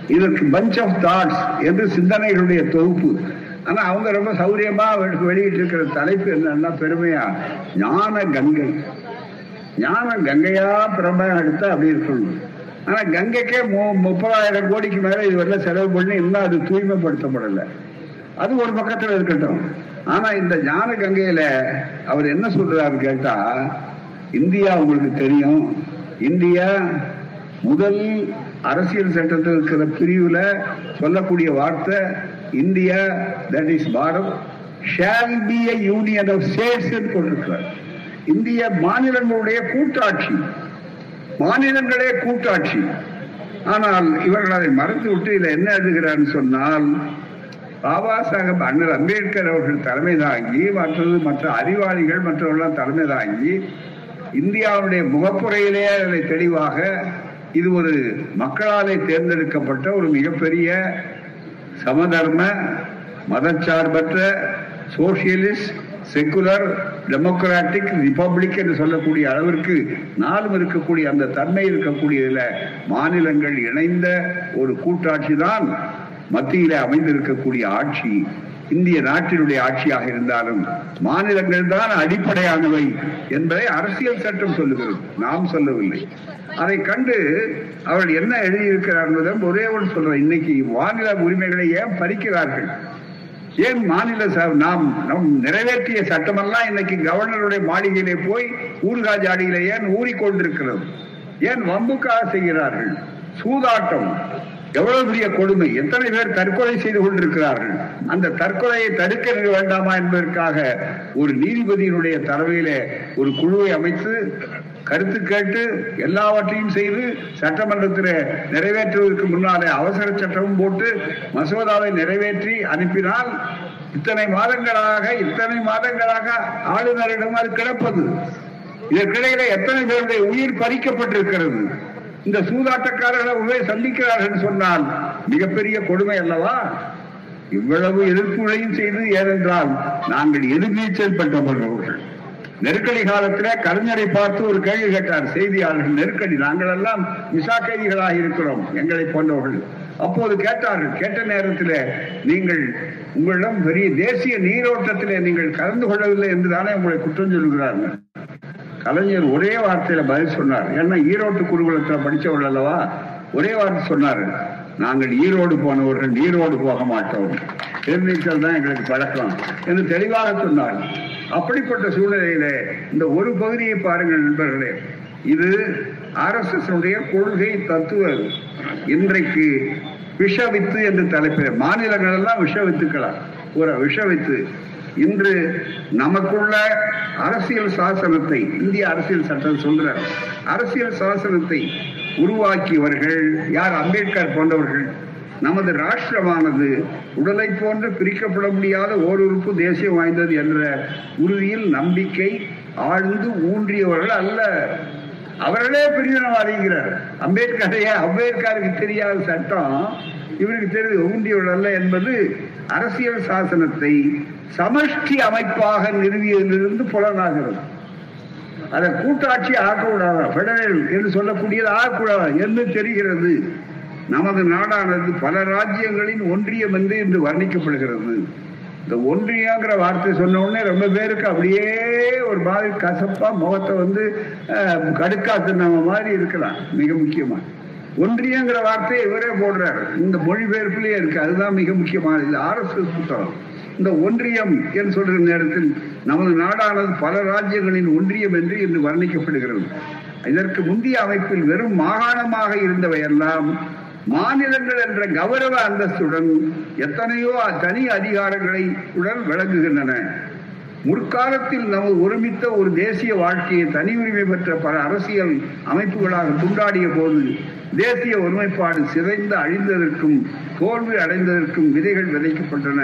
இதற்கு பஞ்ச் ஆஃப் தாட்ஸ் என்று சிந்தனைகளுடைய தொகுப்பு. ஆனா அவங்க ரொம்ப சௌரியமா வெளியிட்டு இருக்கிற தலைப்பு என்னன்னா பெருமையா? ஞான கங்கை. ஞான கங்கையா பிரமா எடுத்தா அப்படி இருக்கணும். ஆனா கங்கைக்கே மு- முப்பதாயிரம் கோடிக்கு மேல இதுவரை செலவு பண்ணி இன்னும் அது தூய்மைப்படுத்தப்படல. அது ஒரு பக்கத்துல இருக்கட்டும். ஆனா இந்த ஞான கங்கையில அவர் என்ன சொல்றாரு கேட்டா இந்தியா உங்களுக்கு தெரியும். இந்தியா முதல் அரசியல் சட்டத்தில் இருக்கிற பிரிவுல சொல்லக்கூடிய வார்த்தை India that is Bharat shall be a union of states கொண்டிருக்கிறார் இந்திய மாநிலங்களுடைய கூட்டாட்சி மாநிலங்களே கூட்டாட்சி. ஆனால் இவர்கள் அதை மறந்து விட்டு இதை என்ன எழுதுகிறான்னு சொன்னால் பாபா சாஹேப் அண்ணல் அம்பேத்கர் அவர்கள் தலைமை தாங்கி மற்றது மற்ற அறிவாளிகள் மற்றவர்கள் தலைமை தாங்கி இந்தியாவுடைய முகப்புறையிலே அதை தெளிவாக இது ஒரு மக்களாலே தேர்ந்தெடுக்கப்பட்ட ஒரு மிகப்பெரிய சமதர்ம மதச்சார்பற்ற சோசியலிஸ்ட் செக்குலர் டெமோக்ராட்டிக் ரிபப்ளிக் என்று சொல்லக்கூடிய அளவிற்கு நாளும் இருக்கக்கூடிய அந்த தன்மை இருக்கக்கூடியதில் மாநிலங்கள் இணைந்த ஒரு கூட்டாட்சி தான் மத்தியில் அமைந்திருக்கக்கூடிய ஆட்சி. இந்திய நாட்டினுடைய ஆட்சியாக இருந்தாலும் மாநிலங்கள் தான் அடிப்படையானவை என்பதை அரசியல் சட்டம் சொல்லுகிறது. நாம் சொல்லவில்லை. அதை கண்டு அவர்கள் என்ன எழுதியிருக்கிறார் என்பதும் ஒரே ஒன்று சொல்றேன். இன்னைக்கு மாநில உரிமைகளை ஏன் பறிக்கிறார்கள்? ஏன் மாநில நாம் நம் நிறைவேற்றிய சட்டமெல்லாம் இன்னைக்கு கவர்னருடைய மாளிகையிலே போய் ஊர்கா ஜாடியிலே ஏன் ஊறிக்கொண்டிருக்கிறது? ஏன் வம்புக்காக செய்கிறார்கள்? சூதாட்டம். எவ்வளவு பெரிய கொடுமை? எத்தனை பேர் தற்கொலை செய்து கொண்டிருக்கிறார்கள்? அந்த தற்கொலையை தடுக்க வேண்டாமா என்பதற்காக ஒரு நீதிபதியினுடைய தலைமையிலே ஒரு குழுவை அமைத்து கருத்து கேட்டு எல்லாவற்றையும் செய்து சட்டமன்றத்தில் நிறைவேற்றுவதற்கு முன்னாலே அவசர சட்டமும் போட்டு மசோதாவை நிறைவேற்றி அனுப்பினால் இத்தனை மாதங்களாக இத்தனை மாதங்களாக ஆளுநரிடம் அது கிடப்பது. இதற்கிடையில எத்தனை பேருடைய உயிர் பறிக்கப்பட்டிருக்கிறது? இந்த சூதாட்டக்காரர்களை உள்ளே சந்திக்கிறார்கள் சொன்னால் மிகப்பெரிய கொடுமை அல்லவா? இவ்வளவு எதிர்ப்புகளையும் செய்து ஏனென்றால் நாங்கள் எதிர்நீச்சல் பெற்றவர்கள் நெருக்கடி காலத்துல கலைஞரை பார்த்து ஒரு கேள்வி கேட்டார். செய்தியாளர்கள் நெருக்கடி நாங்கள் எல்லாம் விசா கைதிகளாக இருக்கிறோம் எங்களை போன்றவர்கள். அப்போது கேட்டார்கள் கேட்ட நேரத்தில் நீங்கள் உங்களிடம் பெரிய தேசிய நீரோட்டத்திலே நீங்கள் கலந்து கொள்ளவில்லை என்றுதானே உங்களை குற்றம் சொல்கிறார்கள்? கலைஞர் ஒரே வார்த்தையில பதில் சொன்னார். ஏன்னா ஈரோட்டு குருகுலத்துல படிச்சவர்கள் அல்லவா ஒரே வார்த்தை சொன்னாரு. நாங்கள் ஈரோடு போனவர்கள் ஈரோடு போக மாட்டோம். எதிர்நீச்சல் தான் எங்களுக்கு பழக்கம் என்று தெளிவாக சொன்னார். அப்படிப்பட்ட சூழ்நிலையிலே இந்த ஒரு பகுதியை பாருங்கள் நண்பர்களே. இது ஆர்எஸ்எஸ் உடைய கொள்கை தத்துவ இன்றைக்கு விஷவித்து என்று தலைப்பில் மாநிலங்கள் எல்லாம் விஷவித்துக்களா? ஒரு விஷவித்து. இன்று நமக்குள்ள அரசியல் சாசனத்தை இந்திய அரசியல் சட்டம் சொல்ற அரசியல் சாசனத்தை உருவாக்கியவர்கள் யார்? அம்பேத்கர் போன்றவர்கள். நமது ராஷ்டிரமானது உடலை போன்று பிரிக்கப்பட முடியாத ஓருறுப்பு தேசியம் வாய்ந்தது என்ற உறுதியில் நம்பிக்கை ஆழ்ந்து ஊன்றியவர்கள் அல்ல. அவர்களே பிரிவினவாதிங்கிறார். அம்பேத்கரையே அம்பேத்கருக்கு தெரியாத சட்டம் இவருக்கு தெரிந்து ஊன்றியவர்கள் அல்ல என்பது அரசியல் சாசனத்தை சமஷ்டி அமைப்பாக நிறுவியதிலிருந்து புலனாகிறது. அதை கூட்டாட்சி ஆக்கக்கூடாதா? பெடரல் என்று சொல்லக்கூடியது ஆகக்கூடாதா என்று தெரிகிறது. நமது நாடானது பல ராஜ்யங்களின் ஒன்றியம் என்று இன்று வர்ணிக்கப்படுகிறது. இந்த ஒன்றியங்கிற வார்த்தை சொன்ன உடனே ரொம்ப பேருக்கு அப்படியே ஒரு மாதிரி கசப்பா முகத்தை வந்து கடுக்காத்து நம்ம மாதிரி இருக்கலாம். மிக முக்கியமா. ஒன்றியங்கிற வார்த்தையை இவரே போடுறார். இந்த மொழிபெயர்ப்பிலேயே இருக்கு. அதுதான் மிக முக்கியமானது இது. எஸ் புத்தகம். இந்த ஒன்றியம் என்று சொல்ற நேரத்தில் நமது நாடானது பல ராஜ்யங்களின் ஒன்றியம் என்று இன்று வர்ணிக்கப்படுகிறது. இதற்கு முந்தைய அமைப்பில் வெறும் மாகாணமாக இருந்தவையெல்லாம் மாநிலங்கள் என்ற கௌரவ அந்தஸ்துடன் எத்தனையோ தனி அதிகாரங்களை உடன் விளங்குகின்றன. முற்காலத்தில் நமது ஒருமித்த ஒரு தேசிய வாழ்க்கையை தனி உரிமை பெற்ற பல அரசியல் அமைப்புகளாக துண்டாடிய போது தேசிய ஒருமைப்பாடு சிதைந்து அழிந்ததற்கும் தோல்வி அடைந்ததற்கும் விதைகள் விதைக்கப்பட்டன.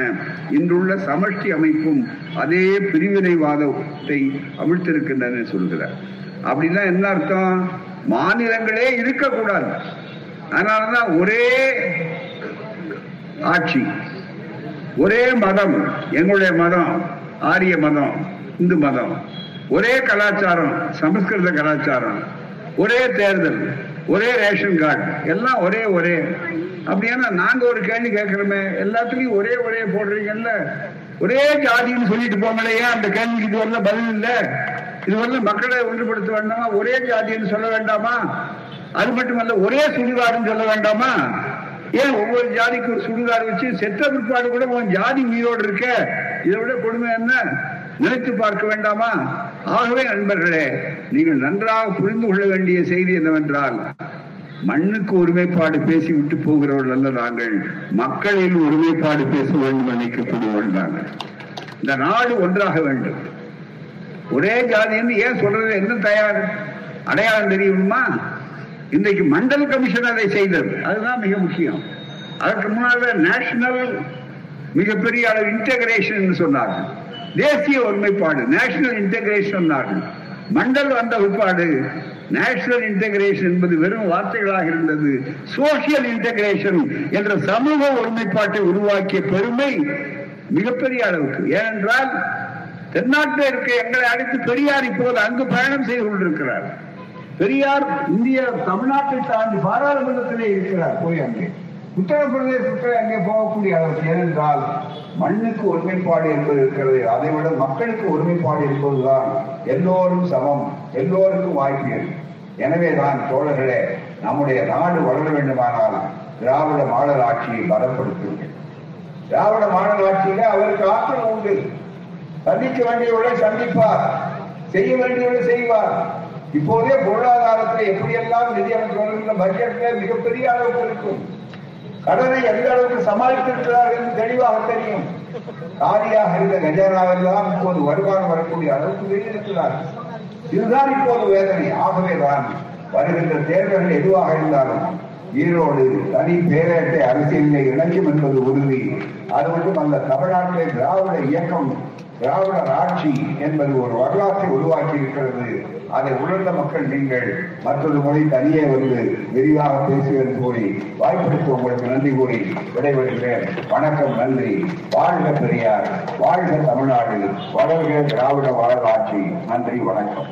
இன்றுள்ள சமஷ்டி அமைப்பும் அதே பிரிவினைவாதத்தை அமிழ்த்திருக்கின்றன சொல்கிறார். அப்படின்னா என்ன அர்த்தம்? மாநிலங்களே இருக்கக்கூடாது. அதனாலதான் ஒரே ஆட்சி ஒரே மதம் எங்களுடைய மதம் ஆரிய மதம் இந்து மதம் ஒரே கலாச்சாரம் சமஸ்கிருத கலாச்சாரம் ஒரே தேர்தல். ஒரே ரேஷன் கார்டு எல்லாம் ஒரே ஒரே. அப்படின்னா நாங்க ஒரு கேள்வி கேட்கிறோமே எல்லாத்துலயும் ஒரே ஒரே போடுறீங்கல்ல? ஒரே ஜாதின்னு சொல்லிட்டு போங்களே ஏன் அந்த கேள்விக்கு இது வரல பதில் இல்ல. இது வரல மக்களை ஒன்றுபடுத்த வேண்டாமா? ஒரே ஜாதின்னு சொல்ல வேண்டாமா? அது மட்டுமல்ல ஒரே சுடுகாடுன்னு சொல்ல வேண்டாமா? ஏன் ஒவ்வொரு ஜாதிக்கு ஒரு சுடுகாடு வச்சு செத்த பிற்பாடு கூட உன் ஜாதி உயிரோடு இருக்க? இதை விட கொடுமை என்ன? நினைத்து பார்க்க வேண்டாமா? ஆகவே நண்பர்களே நீங்கள் நன்றாக புரிந்து கொள்ள வேண்டிய செய்தி என்னவென்றால் மண்ணுக்கு ஒருமைப்பாடு பேசி விட்டு போகிறவர்கள் அல்ல நாங்கள் மக்களின் ஒருமைப்பாடு பேச வேண்டும் நினைக்கக்கூடியவர்கள் நாங்கள் இந்த நாடு ஒன்றாக வேண்டும். ஒரே ஜாதின்னு ஏன் சொல்றது? என்ன தயார்? அடையாளம் தெரியுமா? இன்றைக்கு மண்டல் கமிஷன் அதை செய்தது. அதுதான் மிக முக்கியம். அதற்கு முன்னால நேஷனல் மிகப்பெரிய அளவு இன்டகிரேஷன் சொன்னார்கள். தேசிய ஒருமைப்பாடு நேஷனல் இன்டகிரேஷன் மண்டல் வந்த பிற்பாடு நேஷனல் இன்டகிரேஷன் என்பது வெறும் வார்த்தைகளாக இருந்தது. சோசியல் இன்டகிரேஷன் என்ற சமூக ஒருமைப்பாட்டை உருவாக்கிய பெருமை மிகப்பெரிய அளவுக்கு. ஏனென்றால் தென்னாட்டில் இருக்க எங்களை அழைத்து பெரியார் இப்போது அங்கு பயணம் செய்து கொண்டிருக்கிறார். பெரியார் இந்திய தமிழ்நாட்டை தாண்டி பாராளுமன்றத்திலே இருக்கிறார். போய் அங்கே. உத்தரப்பிரதேசத்தில் அங்கே போகக்கூடிய அளவுக்கு ஏனென்றால் மண்ணுக்கு ஒருமைப்பாடு என்பது இருக்கிறது. அதை விட மக்களுக்கு ஒருமைப்பாடு என்பதுதான் எல்லோரும் சமம் எல்லோருக்கும் வாய்ப்பு எனவேதான் தோழர்களே நம்முடைய நாடு வளர வேண்டுமானால் திராவிட மாடல் ஆட்சியை பலப்படுத்துங்கள். திராவிட மாடல் ஆட்சியில அவருக்கு ஆற்றல் உண்டு. சந்திக்க வேண்டியவர்களை சந்திப்பார் செய்ய வேண்டியவர்களை செய்வார். இப்போதே பொருளாதாரத்தில் எப்படியெல்லாம் நிதி அமைச்சர் பட்ஜெட்ல மிகப்பெரிய அளவுக்கு இருக்கும். கடனை எந்த அளவுக்கு சமாளித்திருக்கிறார்கள் என்று தெளிவாக தெரியும். காலியாக இருந்த கஜானாவெல்லாம் இப்போது வருமானம் வரக்கூடிய அளவுக்கு வெளியிருக்கிறார் இதுதான் இப்போது வேதனை. ஆகவேதான் வருகின்ற தேர்தல்கள் எதுவாக இருந்தாலும் ஈரோடு தனி பேரேட்டை அரசியலில் இணைக்கும் என்பது உறுதி. அது அந்த தமிழ்நாட்டிலே திராவிட இயக்கம் திராவிடர் ஆட்சி என்பது ஒரு வரலாற்றை உருவாக்கி இருக்கிறது அதை உணர்ந்த மக்கள் நீங்கள் மற்றொரு முறை தனியே வந்து விரிவாக பேசுகிறது கூறி வாய்ப்பளித்து உங்களுக்கு நன்றி கூறி விடைபெறுகிறேன். வணக்கம் நன்றி. வாழ்க பெரியார். வாழ்க தமிழ்நாடு. வளர்க திராவிட வரலாற்றி நன்றி வணக்கம்.